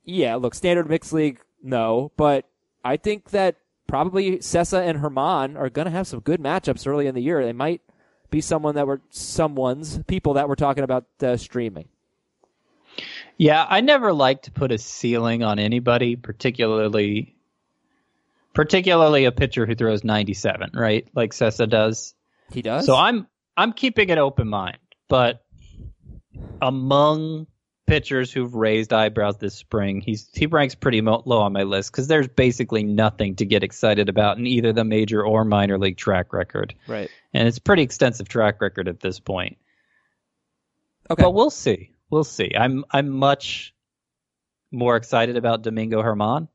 yeah, look, standard mixed league, no, but I think that probably Cessa and German are going to have some good matchups early in the year. They might be someone that were someone's people that we're talking about uh, streaming. Yeah, I never like to put a ceiling on anybody, particularly particularly a pitcher who throws 97, right? Like Cessa does. He does. So I'm I'm keeping an open mind, but among pitchers who've raised eyebrows this spring, he's he ranks pretty mo- low on my list because there's basically nothing to get excited about in either the major or minor league track record, right. and it's pretty extensive track record at this point. Okay. But we'll see. We'll see. I'm I'm much more excited about Domingo German.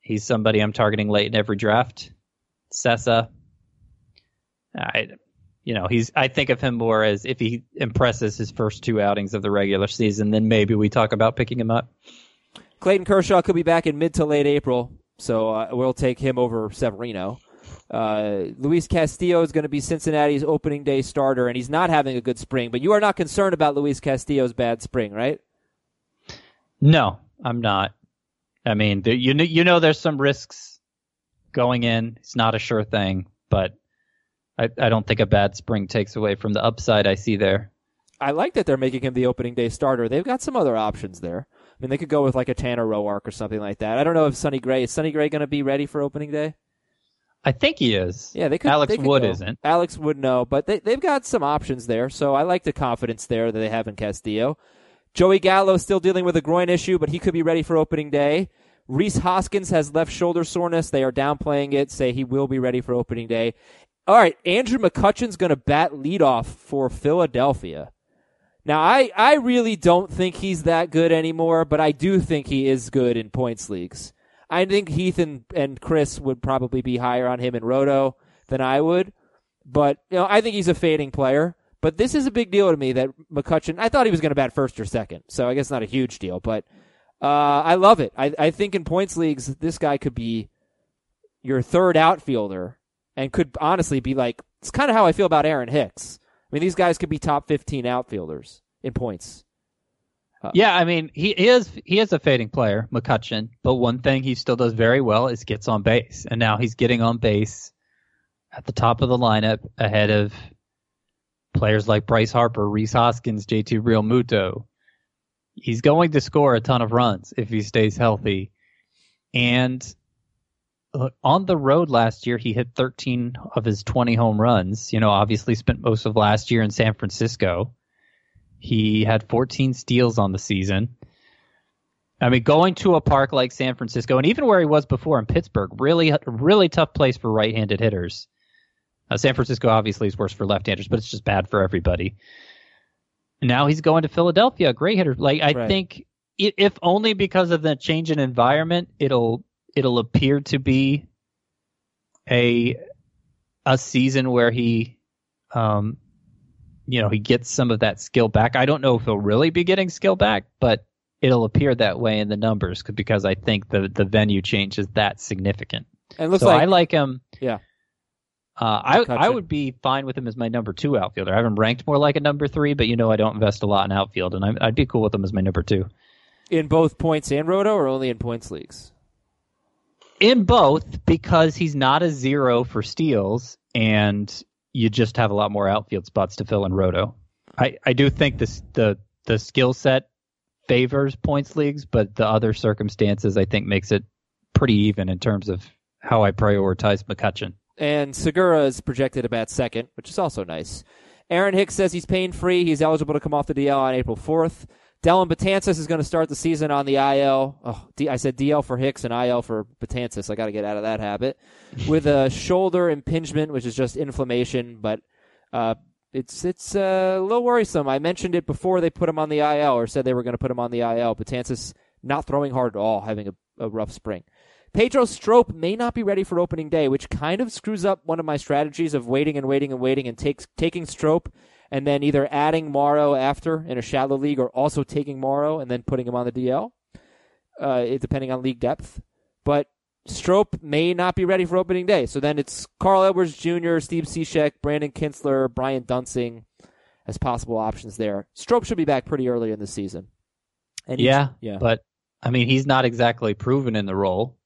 He's somebody I'm targeting late in every draft. Cessa. I you know, he's I think of him more as if he impresses his first two outings of the regular season, then maybe we talk about picking him up. Clayton Kershaw could be back in mid to late April, so uh, we'll take him over Severino. Uh, Luis Castillo is going to be Cincinnati's opening day starter, and he's not having a good spring. But you are not concerned about Luis Castillo's bad spring, right? No, I'm not. I mean, there, you know, you know, there's some risks going in. It's not a sure thing, but I, I don't think a bad spring takes away from the upside I see there. I like that they're making him the opening day starter. They've got some other options there. I mean, they could go with like a Tanner Roark or something like that. I don't know if Sonny Gray is Sonny Gray going to be ready for opening day. I think he is. Yeah, they could. Alex they could Wood go. isn't. Alex Wood no, but they they've got some options there. So I like the confidence there that they have in Castillo. Joey Gallo still dealing with a groin issue, but he could be ready for opening day. Rhys Hoskins has left shoulder soreness. They are downplaying it. Say he will be ready for opening day. All right, Andrew McCutchen's going to bat leadoff for Philadelphia. Now, I, I really don't think he's that good anymore, but I do think he is good in points leagues. I think Heath and, and Chris would probably be higher on him in Roto than I would. But, you know, I think he's a fading player. But this is a big deal to me that McCutchen, I thought he was going to bat first or second. So I guess not a huge deal, but, uh, I love it. I, I think in points leagues, this guy could be your third outfielder and could honestly be like, it's kind of how I feel about Aaron Hicks. I mean, these guys could be top 15 outfielders in points. Uh, yeah, I mean, he is he is a fading player, McCutchen. But one thing he still does very well is gets on base, and now he's getting on base at the top of the lineup ahead of players like Bryce Harper, Rhys Hoskins, JT Realmuto. He's going to score a ton of runs if he stays healthy, and on the road last year, he hit 13 of his 20 home runs. You know, obviously spent most of last year in San Francisco. He had 14 steals on the season. I mean, going to a park like San Francisco, and even where he was before in Pittsburgh, really, really tough place for right-handed hitters. Uh, San Francisco obviously is worse for left-handers, but it's just bad for everybody. Now he's going to Philadelphia, a great hitter. Like I Right. think, if only because of the change in environment, it'll it'll appear to be a a season where he um you know he gets some of that skill back i don't know if he'll really be getting skill back but it'll appear that way in the numbers because i think the the venue change is that significant And looks so like i like him Yeah. uh, I I would be fine with him as my number two outfielder. I have him ranked more like a number three, but you know I don't invest a lot in outfield, and I, I'd be cool with him as my number two. in both points and roto or only in points leagues? In both because he's not a zero for steals and you just have a lot more outfield spots to fill in roto i, I do think this the the skill set favors points leagues but the other circumstances i think makes it pretty even in terms of how i prioritize McCutchen And Segura is projected about second, which is also nice. Aaron Hicks says he's pain free. He's eligible to come off the DL on April 4th. Dellin Betances is going to start the season on the IL. Oh, D- I said DL for Hicks and IL for Betances. I got to get out of that habit. With a shoulder impingement, which is just inflammation, but uh, it's it's uh, a little worrisome. I mentioned it before they put him on the IL or said they were going to put him on the IL. Betances not throwing hard at all, having a, a rough spring. Pedro Strop may not be ready for opening day, which kind of screws up one of my strategies of waiting and waiting and waiting and takes taking Strop and then either adding Morrow after in a shallow league or also taking Morrow and then putting him on the DL, uh, depending on league depth. But Strop may not be ready for opening day. So then it's Carl Edwards Jr., Steve Cishek, Brandon Kintzler, Brian Duensing as possible options there. Strop should be back pretty early in the season. And yeah yeah. but i mean he's not exactly proven in the role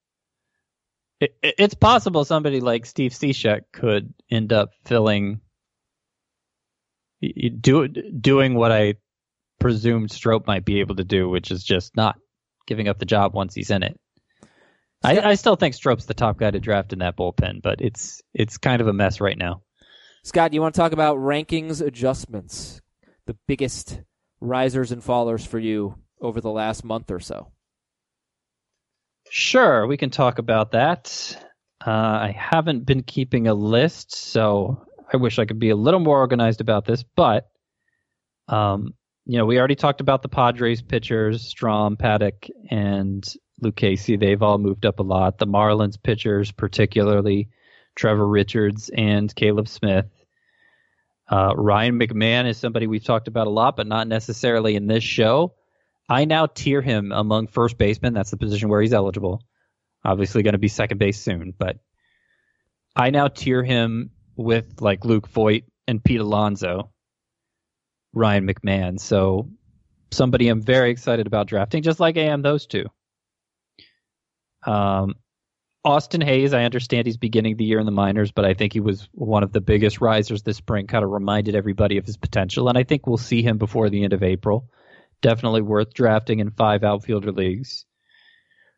it, it- it's possible somebody like steve Cishek could end up filling do, doing what i presumed Strop might be able to do which is just not giving up the job once he's in it I, I still think Strop's the top guy to draft in that bullpen, but it's it's kind of a mess right now. Scott, you want to talk about rankings adjustments? The biggest risers and fallers for you over the last month or so. Sure, we can talk about that. Uh, I haven't been keeping a list, so I wish I could be a little more organized about this. But, um, you know, we already talked about the Padres pitchers, Strahm, Paddock, and Lucchesi. They've all moved up a lot. The Marlins pitchers, particularly Trevor Richards and Caleb Smith. Uh, Ryan McMahon is somebody we've talked about a lot, but not necessarily in this show. I now tier him among first basemen. That's the position where he's eligible. Obviously, going to be second base soon, but I now tier him with like Luke Voit and Pete Alonso, Ryan McMahon. So somebody I'm very excited about drafting, just like I am those two. Um, Austin Hays, I understand he's beginning the year in the minors, but I think he was one of the biggest risers this spring, kind of reminded everybody of his potential. And I think we'll see him before the end of April. Definitely worth drafting in five outfielder leagues.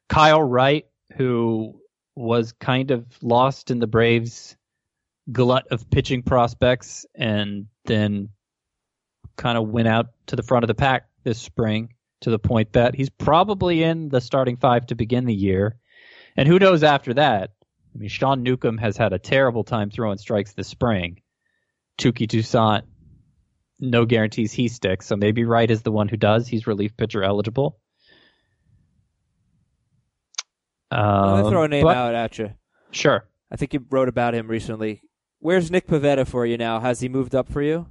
Kyle Wright, who was kind of lost in the Braves' glut of pitching prospects and then kind of went out to the front of the pack this spring to the point that he's probably in the starting five to begin the year. And who knows after that? I mean, Sean Newcomb has had a terrible time throwing strikes this spring. Touki Toussaint, no guarantees he sticks. So maybe Wright is the one who does. He's relief pitcher eligible. I'm Um, gonna throw a name but- out at you. Sure. I think you wrote about him recently. Where's Nick Pivetta for you now? Has he moved up for you?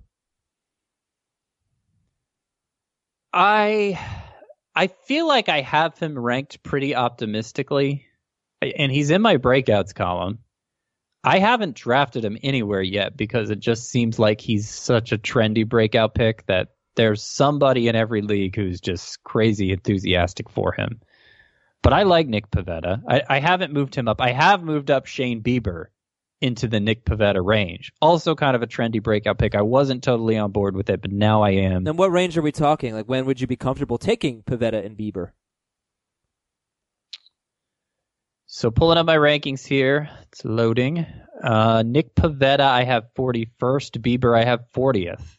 I I feel like I have him ranked pretty optimistically, and he's in my breakouts column. I haven't drafted him anywhere yet because it just seems like he's such a trendy breakout pick that there's somebody in every league who's just crazy enthusiastic for him. But I like Nick Pivetta. I, I haven't moved him up. I have moved up Shane Bieber into the Nick Pivetta range. Also kind of a trendy breakout pick. I wasn't totally on board with it, but now I am. Then what range are we talking? Like when would you be comfortable taking Pivetta and Bieber? So pulling up my rankings here, it's loading. Uh, Nick Pivetta, I have 41st. Bieber, I have 40th.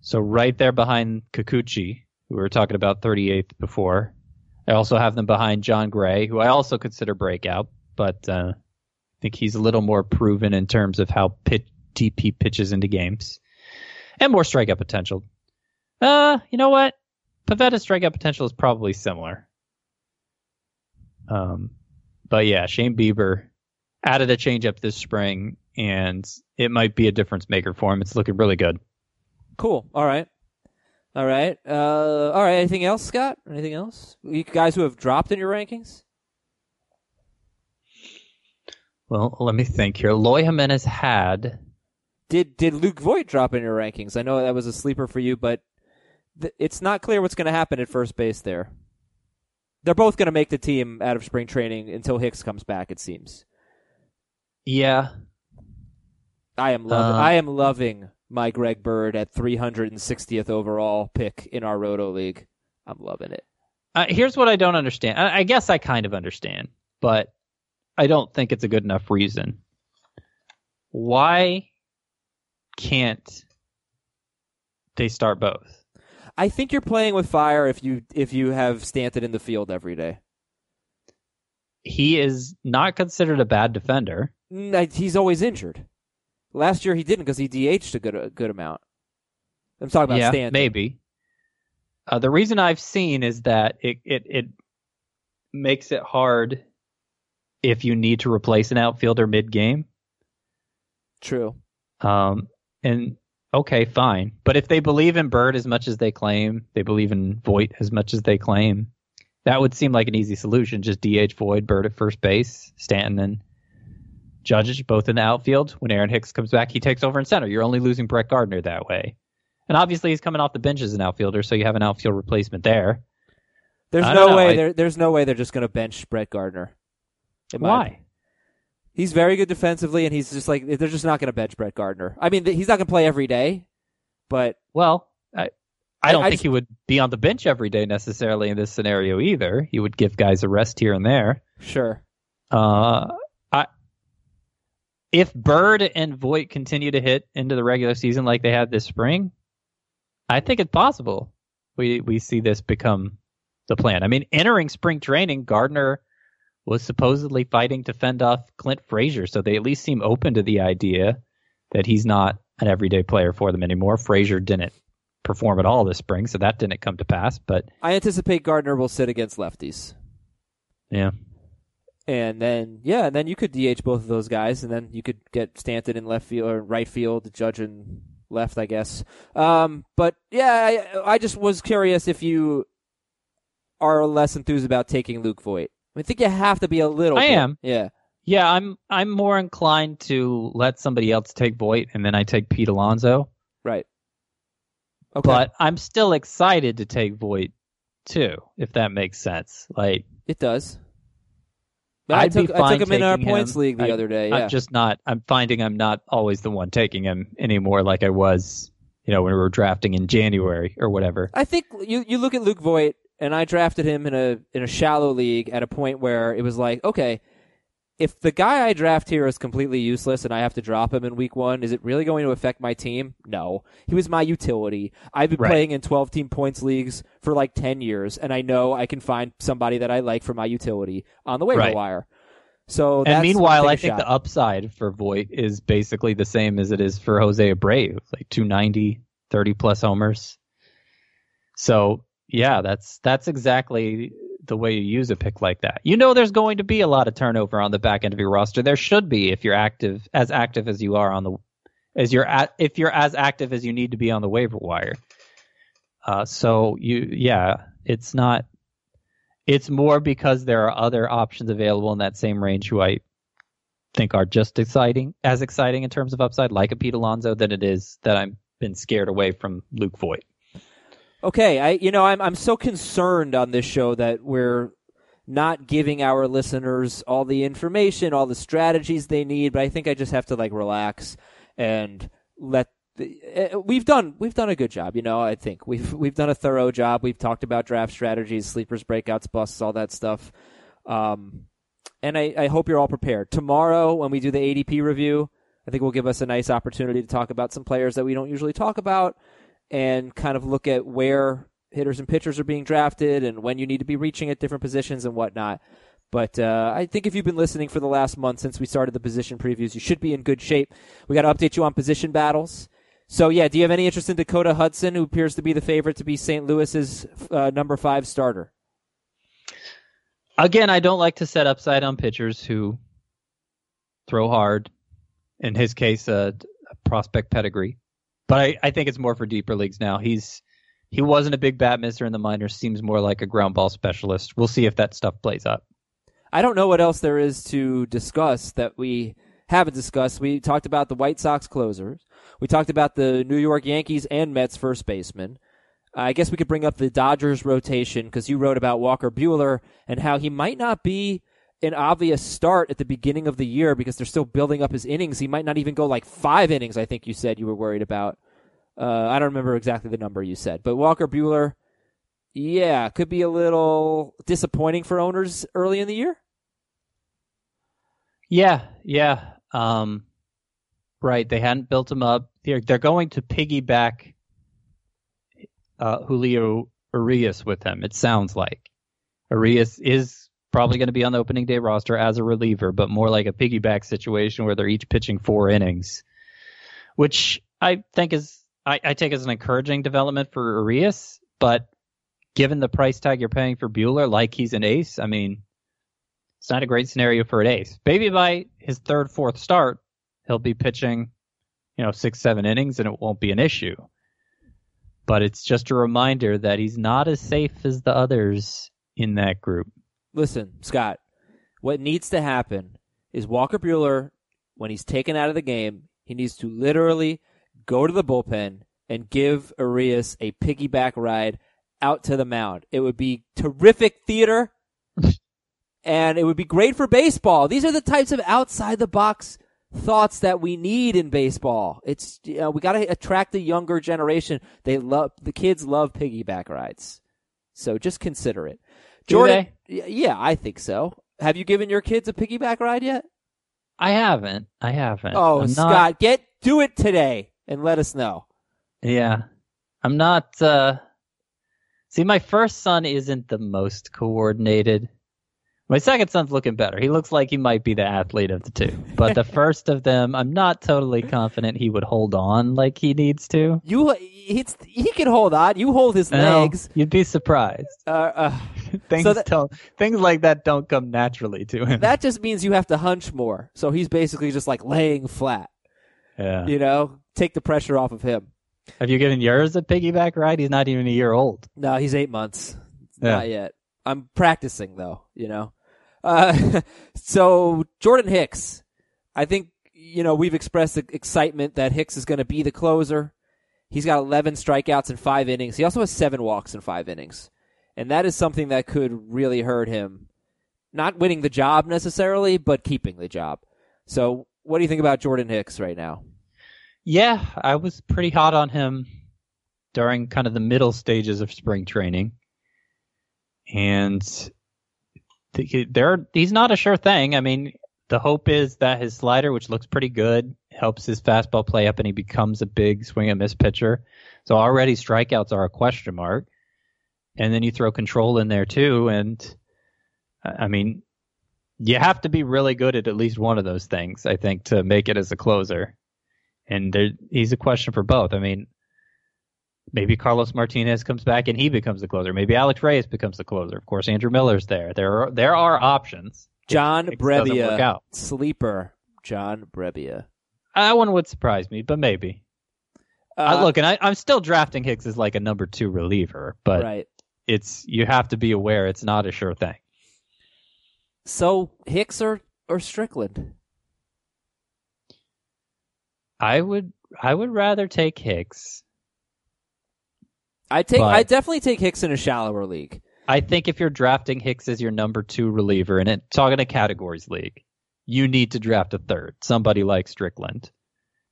So right there behind Kikuchi, who we were talking about 38th before. I also have them behind Jon Gray, who I also consider breakout, but uh, think he's a little more proven in terms of how pit, TP pitches into games and more strikeout potential. Uh, you know what? Pivetta's strikeout potential is probably similar. Um, but yeah, Shane Bieber added a changeup this spring, and it might be a difference maker for him. It's looking really good. Cool. All right. All right. Uh, all right. Anything else, Scott? Anything else? You guys who have dropped in your rankings? Well, let me think here. Eloy Jimenez had Did did Luke Voit drop in your rankings? I know that was a sleeper for you, but th- it's not clear what's going to happen at first base there. They're both going to make the team out of spring training until Hicks comes back. It seems. yeah. I am loving. Uh, I am loving my Greg Bird at 360th overall pick in our Roto League. I'm loving it. Uh, here's what I don't understand. I, I guess I kind of understand, but I don't think it's a good enough reason. Why can't they start both? I think you're playing with fire if you if you have Stanton in the field every day. He is not considered a bad defender. Mm, He's always injured. Last year he didn't because he DH'd a good a good amount. I'm talking about yeah, Stanton. maybe. Uh, the reason I've seen is that it, it it makes it hard if you need to replace an outfielder mid game. True. Um, and okay, fine. But if they believe in Bird as much as they claim, they believe in Voit as much as they claim, that would seem like an easy solution. Just DH Voit, Bird at first base, Stanton and Judge both in the outfield. When Aaron Hicks comes back, he takes over in center. You're only losing Brett Gardner that way. And obviously, he's coming off the bench as an outfielder, so you have an outfield replacement there. There's no know, way I- there, there's no way they're just going to bench Brett Gardner. Why? He's very good defensively, and he's just like they're just not going to bench Brett Gardner. I mean, he's not going to play every day, but Well, I, I don't I think just- he would be on the bench every day necessarily in this scenario either. He would give guys a rest here and there. Sure. Uh, I if Bird and Voit continue to hit into the regular season like they had this spring, I think it's possible we we see this become the plan. I mean, entering spring training, Gardner was supposedly fighting to fend off Clint Frazier, so they at least seem open to the idea that he's not an everyday player for them anymore. Frazier didn't perform at all this spring, so that didn't come to pass. But I anticipate Gardner will sit against lefties. yeah, And then, yeah, and then you could DH both of those guys, and then you could get Stanton in left field or right field, Judge in left, I guess. Um, but yeah, I, I just was curious if you are less enthused about taking Luke Voit. I think you have to be a little. I bit. am. Yeah. Yeah, I'm I'm more inclined to let somebody else take Voit and then I take Pete Alonso. Right. Okay. But I'm still excited to take Voit too, if that makes sense. Like it does. But I I'd be took I fine took him in our taking points him. league the I- other day. Yeah. I'm just not I'm finding I'm not always the one taking him anymore like I was, you know, when we were drafting in January or whatever. I think you you look at Luke Voit, and I drafted him in a in a shallow league at a point where it was like, okay, if the guy I draft here is completely useless and I have to drop him in week one, is it really going to affect my team? No. He was my utility. I've been Right. playing in twelve team points leagues for like ten years, and I know I can find somebody that I like for my utility on the waiver Right. wire. So And meanwhile, I think shot. the upside for Voit is basically the same as it is for Jose Abreu, like 290, 30 plus homers. So yeah, that's that's exactly the way you use a pick like that. You know, there's going to be a lot of turnover on the back end of your roster. There should be if you're active, as active as you are on the, as you're at, if you're as active as you need to be on the waiver wire. Uh, so you, yeah, it's not. It's more because there are other options available in that same range who I think are just exciting, as exciting in terms of upside, like a Pete Alonso, than it is that I've been scared away from Luke Voit. Okay, I you know I'm I'm so concerned on this show that we're not giving our listeners all the information, all the strategies they need, but I think I just have to like relax and let the, uh, we've done we've done a good job, you know, I think. We've we've done a thorough job. We've talked about draft strategies, sleepers, breakouts, busts, all that stuff. Um and I, I hope you're all prepared. Tomorrow when we do the ADP review, I think we'll give us a nice opportunity to talk about some players that we don't usually talk about and kind of look at where hitters and pitchers are being drafted and when you need to be reaching at different positions and whatnot. But uh, I think if you've been listening for the last month since we started the position previews, you should be in good shape. We got to update you on position battles. So yeah, do you have any interest in Dakota Hudson, who appears to be the favorite to be St. Louis's uh, number five starter? Again, I don't like to set upside on pitchers who throw hard. In his case, a, a prospect pedigree. But I, I think it's more for deeper leagues now. He's he wasn't a big bat misser in the minors. Seems more like a ground ball specialist. We'll see if that stuff plays up. I don't know what else there is to discuss that we haven't discussed. We talked about the White Sox closers. We talked about the New York Yankees and Mets first baseman. I guess we could bring up the Dodgers rotation because you wrote about Walker Buehler and how he might not be an obvious start at the beginning of the year because they're still building up his innings. He might not even go like five innings, I think you said you were worried about. Uh, I don't remember exactly the number you said, but Walker Buehler, yeah, could be a little disappointing for owners early in the year. Yeah, yeah. Um, right. They hadn't built him up. They're they're going to piggyback uh, Julio Urias with him. It sounds like Urias is probably going to be on the opening day roster as a reliever, but more like a piggyback situation where they're each pitching four innings, which I think is I, I take as an encouraging development for Urias. But given the price tag you're paying for Buehler, like he's an ace, I mean, it's not a great scenario for an ace. Maybe by his third, fourth start, he'll be pitching, you know, six, seven innings and it won't be an issue. But it's just a reminder that he's not as safe as the others in that group. Listen, Scott, what needs to happen is Walker Buehler, when he's taken out of the game, he needs to literally go to the bullpen and give Urias a piggyback ride out to the mound. It would be terrific theater and it would be great for baseball. These are the types of outside the box thoughts that we need in baseball. It's you know, we got to attract the younger generation. They love the kids love piggyback rides. So just consider it. Jordan, yeah, I think so. Have you given your kids a piggyback ride yet? I haven't. I haven't. Oh, I'm Scott, Not, get do it today and let us know. yeah. I'm not. uh See, my first son isn't the most coordinated. My second son's looking better. He looks like he might be the athlete of the two. But the first of them, I'm not totally confident he would hold on like he needs to. You, it's, he can hold on. You hold his No, legs. you'd be surprised. Uh, uh, Things So that- don't, things like that don't come naturally to him. that just means you have to hunch more. So he's basically just like laying flat. yeah. You know, take the pressure off of him. Have you given yours a piggyback ride? He's not even a year old. No, he's eight months. Yeah. Not yet. I'm practicing though. You know. Uh, so Jordan Hicks, I think you know we've expressed excitement that Hicks is going to be the closer. He's got 11 strikeouts in five innings. He also has seven walks in five innings, and that is something that could really hurt him. Not winning the job necessarily, but keeping the job. So, what do you think about Jordan Hicks right now? Yeah, I was pretty hot on him during kind of the middle stages of spring training. And there, he's not a sure thing. I mean, the hope is that his slider, which looks pretty good, helps his fastball play up and he becomes a big swing and miss pitcher. So already strikeouts are a question mark. And then you throw control in there too. And I mean, you have to be really good at at least one of those things, I think, to make it as a closer and there, he's a question for both. I mean, maybe Carlos Martinez comes back and he becomes the closer. Maybe Alex Reyes becomes the closer. Of course, Andrew Miller's there. There are there are options. John Brebbia, sleeper. John Brebbia. That one would surprise me, but maybe. I Uh, look, and I, I'm still drafting Hicks as like a number two reliever, but right. it's you have to be aware it's not a sure thing. So Hicks or or Strickland? I would I would rather take Hicks. I take But- I definitely take Hicks in a shallower league. I think if you're drafting Hicks as your number two reliever, and it, talking a categories league, you need to draft a third, somebody like Strickland,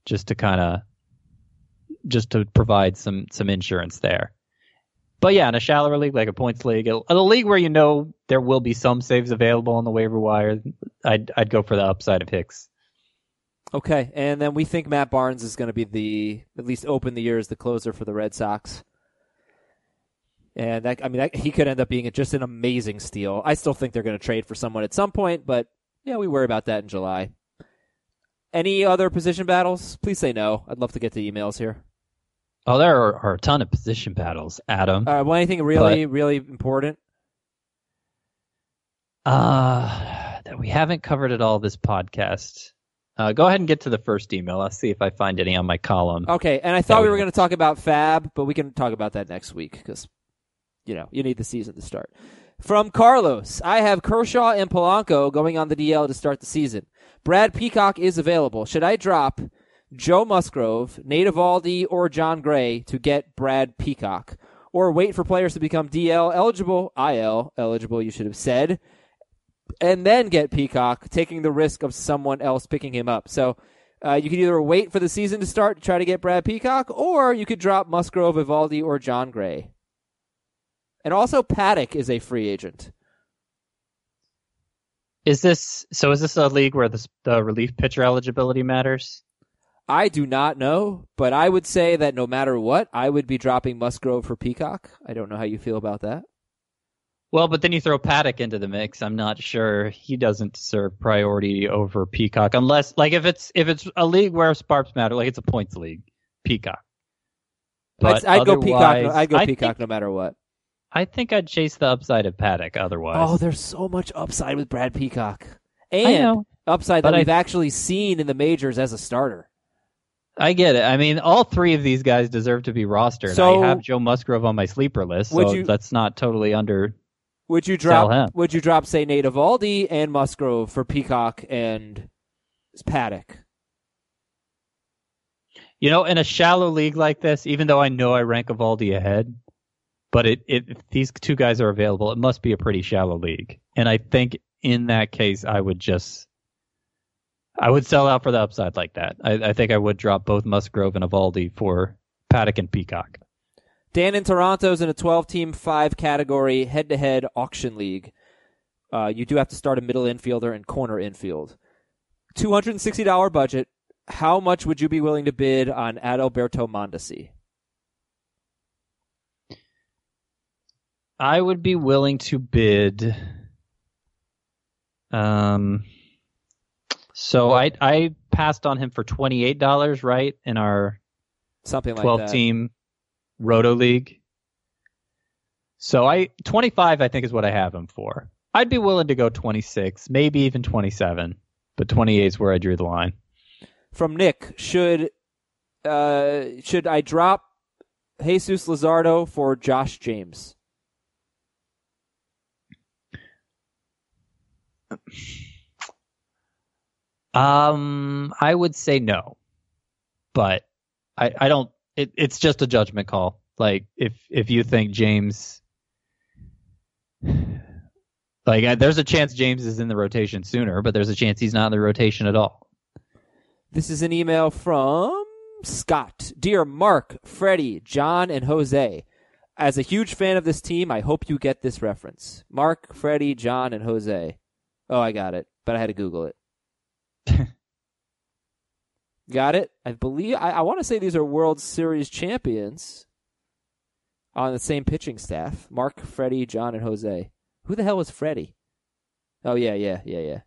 just to kind of, just to provide some some insurance there. But yeah, in a shallower league, like a points league, a, a league where you know there will be some saves available on the waiver wire, I'd I'd go for the upside of Hicks. Okay, and then we think Matt Barnes is going to be the at least open the year as the closer for the Red Sox. And that I mean that, he could end up being just an amazing steal. I still think they're going to trade for someone at some point, but yeah, we worry about that in July. Any other position battles? Please say no. I'd love to get the emails here. Oh, there are, are a ton of position battles, Adam. Uh, well, anything really, really important? Uh, that we haven't covered at all this podcast. Uh, go ahead and get to the first email. I'll see if I find any on my column. Okay, and I thought we we were going to talk about Fab, but we can talk about that next week because, you know, you need the season to start. From Carlos, I have Kershaw and Polanco going on the DL to start the season. Brad Peacock is available. Should I drop Joe Musgrove, Nate Eovaldi, or Jon Gray to get Brad Peacock? Or wait for players to become DL eligible, IL eligible, you should have said, and then get Peacock, taking the risk of someone else picking him up. So uh, you could either wait for the season to start to try to get Brad Peacock, or you could drop Musgrove, Eovaldi, or Jon Gray. And also, Paddock is a free agent. Is this so? Is this a league where the, the relief pitcher eligibility matters? I do not know, but I would say that no matter what, I would be dropping Musgrove for Peacock. I don't know how you feel about that. Well, but then you throw Paddock into the mix. I'm not sure he doesn't deserve priority over Peacock, unless like if it's if it's a league where sparks matter, like it's a points league, Peacock. I'd, I'd go Peacock. I'd go Peacock Think, no matter what. I think I'd chase the upside of Paddock. Otherwise, Oh, there's so much upside with Brad Peacock, and know. upside that I- we've actually seen in the majors as a starter. I get it. I mean, all three of these guys deserve to be rostered. So- I have Joe Musgrove on my sleeper list, so you- that's not totally under. Would you drop? him. Would you drop say Nate Eovaldi and Musgrove for Peacock and Paddock? You know, in a shallow league like this, even though I know I rank Eovaldi ahead, but it, it if these two guys are available, it must be a pretty shallow league. And I think in that case, I would just, I would sell out for the upside like that. I, I think I would drop both Musgrove and Eovaldi for Paddock and Peacock. Dan in Toronto's in a 12 team, five category head to head auction league. Uh, you do have to start a middle infielder and corner infield. $260 budget. How much would you be willing to bid on Adalberto Mondesi? I would be willing to bid. Um, so I I passed on him for twenty eight dollars, right, in our Something like twelve that. team Roto League. So I twenty five I think is what I have him for. I'd be willing to go twenty six, maybe even twenty seven, but twenty eight is where I drew the line. From Nick, should uh, should I drop Jesus Luzardo for Josh James? Um, I would say no, but I I don't. It, it's just a judgment call. Like if if you think James, like uh, there's a chance James is in the rotation sooner, but there's a chance he's not in the rotation at all. This is an email from Scott. Dear Mark, Freddie, John, and Jose. As a huge fan of this team, I hope you get this reference. Mark, Freddie, John, and Jose. Oh, I got it, but I had to Google it. got it? I believe, I, I want to say these are World Series champions on the same pitching staff. Mark, Freddie, John, and Jose. Who the hell was Freddie? Oh, yeah, yeah, yeah, yeah.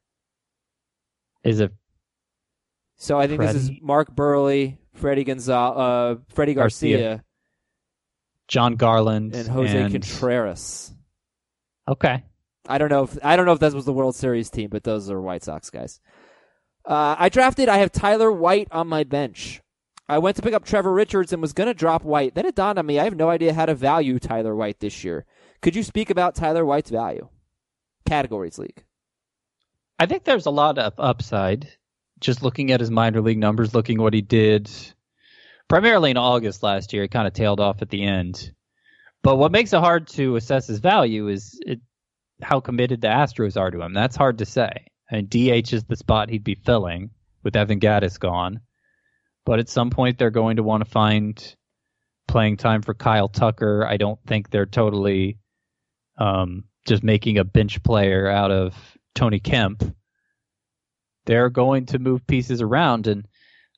Is it So I think this is Mark Buehrle, Freddie Gonzalez, uh, Freddie Garcia, Garcia. Jon Garland and Jose and- Contreras. Okay. I don't know if I don't know if that was the World Series team, but those are White Sox guys. Uh, I drafted. I have Tyler White on my bench. I went to pick up Trevor Richards and was going to drop White. Then it dawned on me I have no idea how to value Tyler White this year. Could you speak about Tyler White's value? Categories league. I think there's a lot of upside. Just looking at his minor league numbers, looking what he did primarily in August last year, it kind of tailed off at the end. But what makes it hard to assess his value is it, how committed the Astros are to him. That's hard to say. And DH is the spot he'd be filling with Evan Gattis gone. But at some point, they're going to want to find playing time for Kyle Tucker. I don't think they're totally um, just making a bench player out of Tony Kemp. They're going to move pieces around. And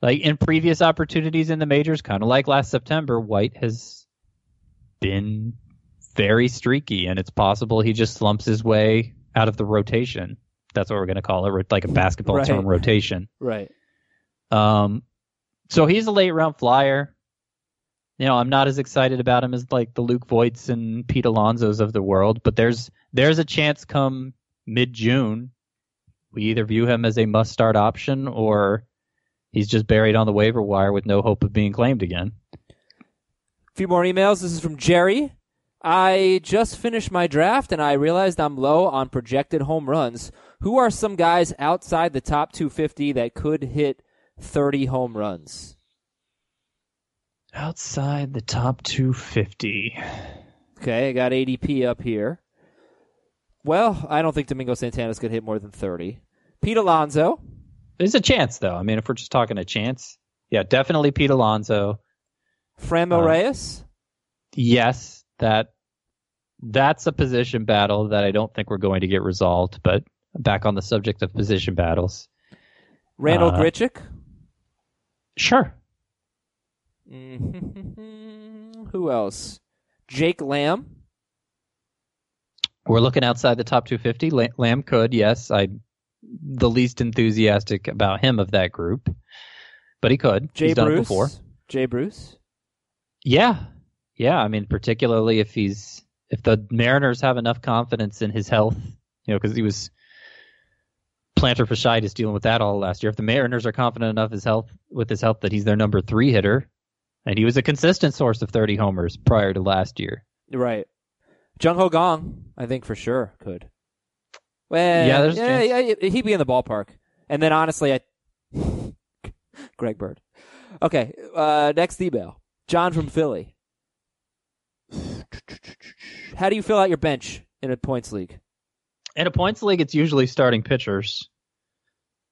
like in previous opportunities in the majors, kind of like last September, White has been very streaky, and it's possible he just slumps his way out of the rotation. That's what we're going to call it, like a basketball Right. term rotation. Right. Um, so he's a late round flyer. You know, I'm not as excited about him as like the Luke Voits and Pete Alonso's of the world, but there's there's a chance come mid June we either view him as a must start option or he's just buried on the waiver wire with no hope of being claimed again. A few more emails. This is from Jerry. I just finished my draft and I realized I'm low on projected home runs. Who are some guys outside the top 250 that could hit 30 home runs? Outside the top 250. Okay, I got ADP up here. Well, I don't think Domingo Santana's going to hit more than 30. Pete Alonso. There's a chance though. I mean, if we're just talking a chance, yeah, definitely Pete Alonso. Frambo Uh, Reyes. yes, that that's a position battle that I don't think we're going to get resolved. But back on the subject of position battles, Randall uh, Grichuk. sure. Who else? Jake Lamb. We're looking outside the top 250. La- Lamb could, yes. I the least enthusiastic about him of that group, but he could. Jay He's done it Bruce. before. Jay Bruce. Yeah, yeah. I mean, particularly if he's if the Mariners have enough confidence in his health, you know, because he was plantar fasciitis dealing with that all last year. If the Mariners are confident enough his health with his health that he's their number three hitter, and he was a consistent source of 30 homers prior to last year. Right. Jung Ho Kang, I think for sure could. Well, Yeah, there's a yeah, yeah, he'd be in the ballpark. And then honestly, I Greg Bird. Okay, uh, next email. John from Philly. How do you fill out your bench in a points league? In a points league, it's usually starting pitchers.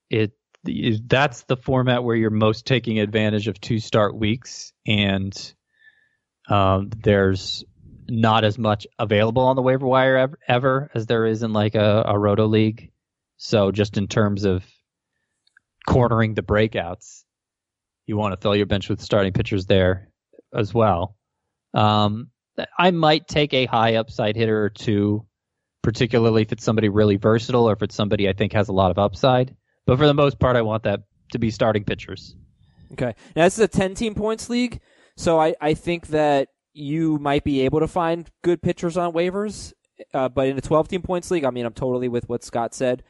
It that's the format where you're most taking advantage of two start weeks, and um, there's not as much available on the waiver wire ever, ever as there is in like a, a roto league. So just in terms of cornering the breakouts, you want to fill your bench with starting pitchers there as well. Um, I might take a high upside hitter or two, particularly if it's somebody really versatile or if it's somebody I think has a lot of upside. But for the most part, I want that to be starting pitchers. Okay. Now this is a 10 team points league, so I, I think that you might be able to find good pitchers on waivers. Uh, but in a 12 team points league, I mean, I'm totally with what Scott said.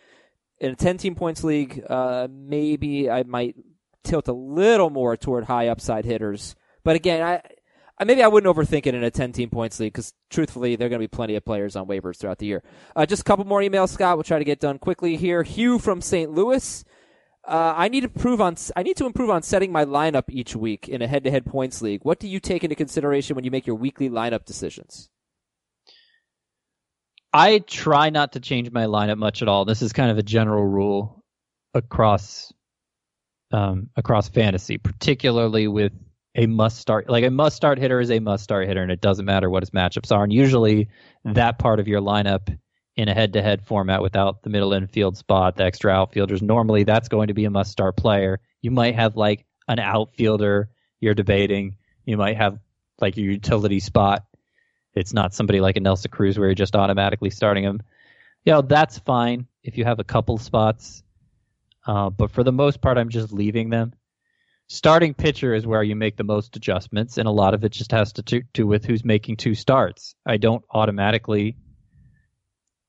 In a 10 team points league, uh, maybe I might tilt a little more toward high upside hitters. But again, I, I maybe I wouldn't overthink it in a 10 team points league because truthfully, there are going to be plenty of players on waivers throughout the year. Uh, just a couple more emails, Scott. We'll try to get done quickly here. Hugh from St. Louis. Uh, I need to improve on. I need to improve on setting my lineup each week in a head-to-head points league. What do you take into consideration when you make your weekly lineup decisions? I try not to change my lineup much at all. This is kind of a general rule across um, across fantasy, particularly with a must start. Like a must start hitter is a must start hitter, and it doesn't matter what his matchups are. And usually, that part of your lineup in a head to head format without the middle infield spot, the extra outfielders, normally that's going to be a must start player. You might have like an outfielder you're debating. You might have like your utility spot. It's not somebody like a Nelson Cruz where you're just automatically starting him. You know, that's fine if you have a couple spots. Uh, but for the most part, I'm just leaving them. Starting pitcher is where you make the most adjustments, and a lot of it just has to do with who's making two starts. I don't automatically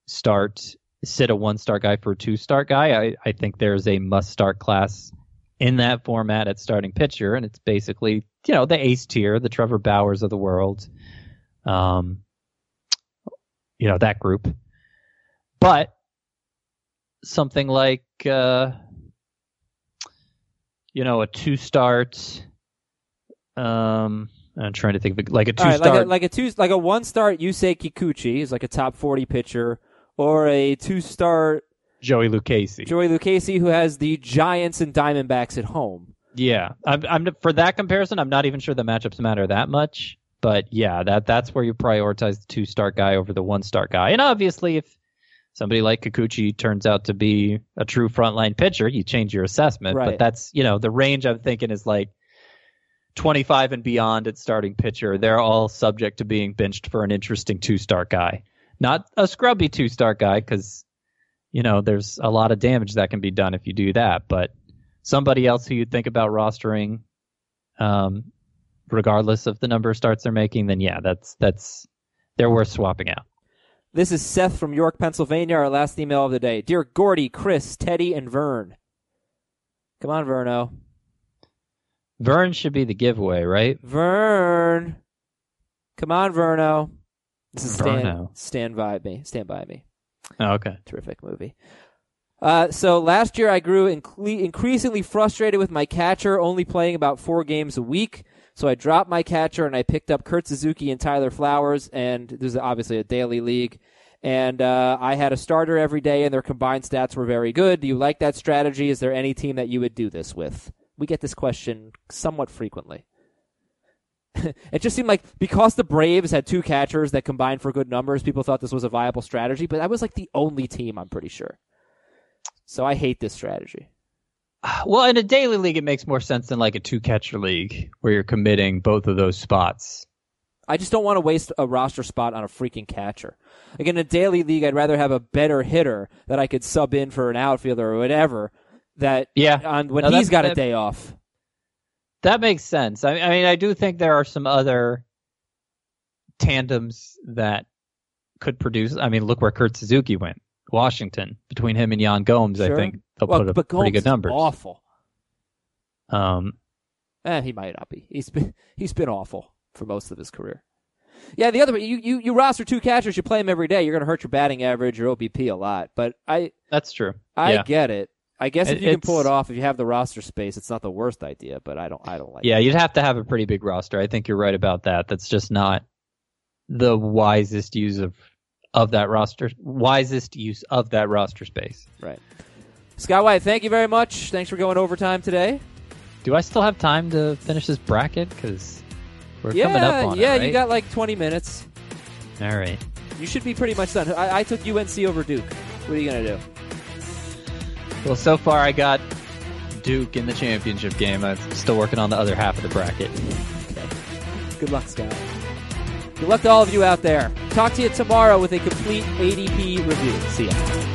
start sit a one star guy for a two star guy. I, I think there's a must start class in that format at starting pitcher, and it's basically you know the ace tier, the Trevor Bauers of the world, um, you know that group. But something like uh, you know a two start. Um, I'm trying to think of it, like a two right, start, like a, like a two, like a one start. Yusei Kikuchi is like a top forty pitcher or a two star Joey Lucchesi. Joey Lucchesi, who has the Giants and Diamondbacks at home. Yeah, I'm, I'm for that comparison. I'm not even sure the matchups matter that much, but yeah, that that's where you prioritize the two start guy over the one start guy. And obviously, if somebody like Kikuchi turns out to be a true frontline pitcher, you change your assessment. Right. But that's you know the range I'm thinking is like 25 and beyond at starting pitcher. They're all subject to being benched for an interesting two star guy not a scrubby two star guy because you know there's a lot of damage that can be done if you do that. But somebody else who you'd think about rostering, um, regardless of the number of starts they're making, then yeah, that's that's they're worth swapping out. This is Seth from York, Pennsylvania. Our last email of the day. Dear Gordy, Chris, Teddy, and Vern. Come on, Verno. Vern should be the giveaway, right? Vern. Come on, Verno. This is Stand, Verno. Stand By Me. Stand By Me. Oh, okay. Terrific movie. Uh, so last year I grew increasingly frustrated with my catcher only playing about four games a week. So I dropped my catcher and I picked up Kurt Suzuki and Tyler Flowers, and there's obviously a daily league. And uh, I had a starter every day, and their combined stats were very good. Do you like that strategy? Is there any team that you would do this with? We get this question somewhat frequently. it just seemed like because the Braves had two catchers that combined for good numbers, people thought this was a viable strategy. But that was like the only team, I'm pretty sure. So I hate this strategy. Well, in a daily league, it makes more sense than like a two catcher league where you're committing both of those spots. I just don't want to waste a roster spot on a freaking catcher. Like in a daily league, I'd rather have a better hitter that I could sub in for an outfielder or whatever. That Yeah. on when No, he's got a day off. That makes sense. I, I mean, I do think there are some other tandems that could produce. I mean, look where Kurt Suzuki went. Washington. Between him and Yan Gomes, I think they'll Well, put up but pretty good numbers. Awful. Um, Eh, he might not be. He's been he's been awful for most of his career. Yeah, the other you you, you roster two catchers, you play them every day. You're going to hurt your batting average, your OBP a lot. But I that's true. I yeah. get it. I guess if you can pull it off, if you have the roster space, it's not the worst idea. But I don't I don't like. Yeah, it. you'd have to have a pretty big roster. I think you're right about that. That's just not the wisest use of of that roster. Wisest use of that roster space. Right. Scott White, thank you very much. Thanks for going overtime today. Do I still have time to finish this bracket? Because we're yeah, coming up on yeah, it, right? you got like 20 minutes. All right. You should be pretty much done. I, I took UNC over Duke. What are you gonna do? Well, so far I got Duke in the championship game. I'm still working on the other half of the bracket. Good luck, Scott. Good luck to all of you out there. Talk to you tomorrow with a complete ADP review. See ya.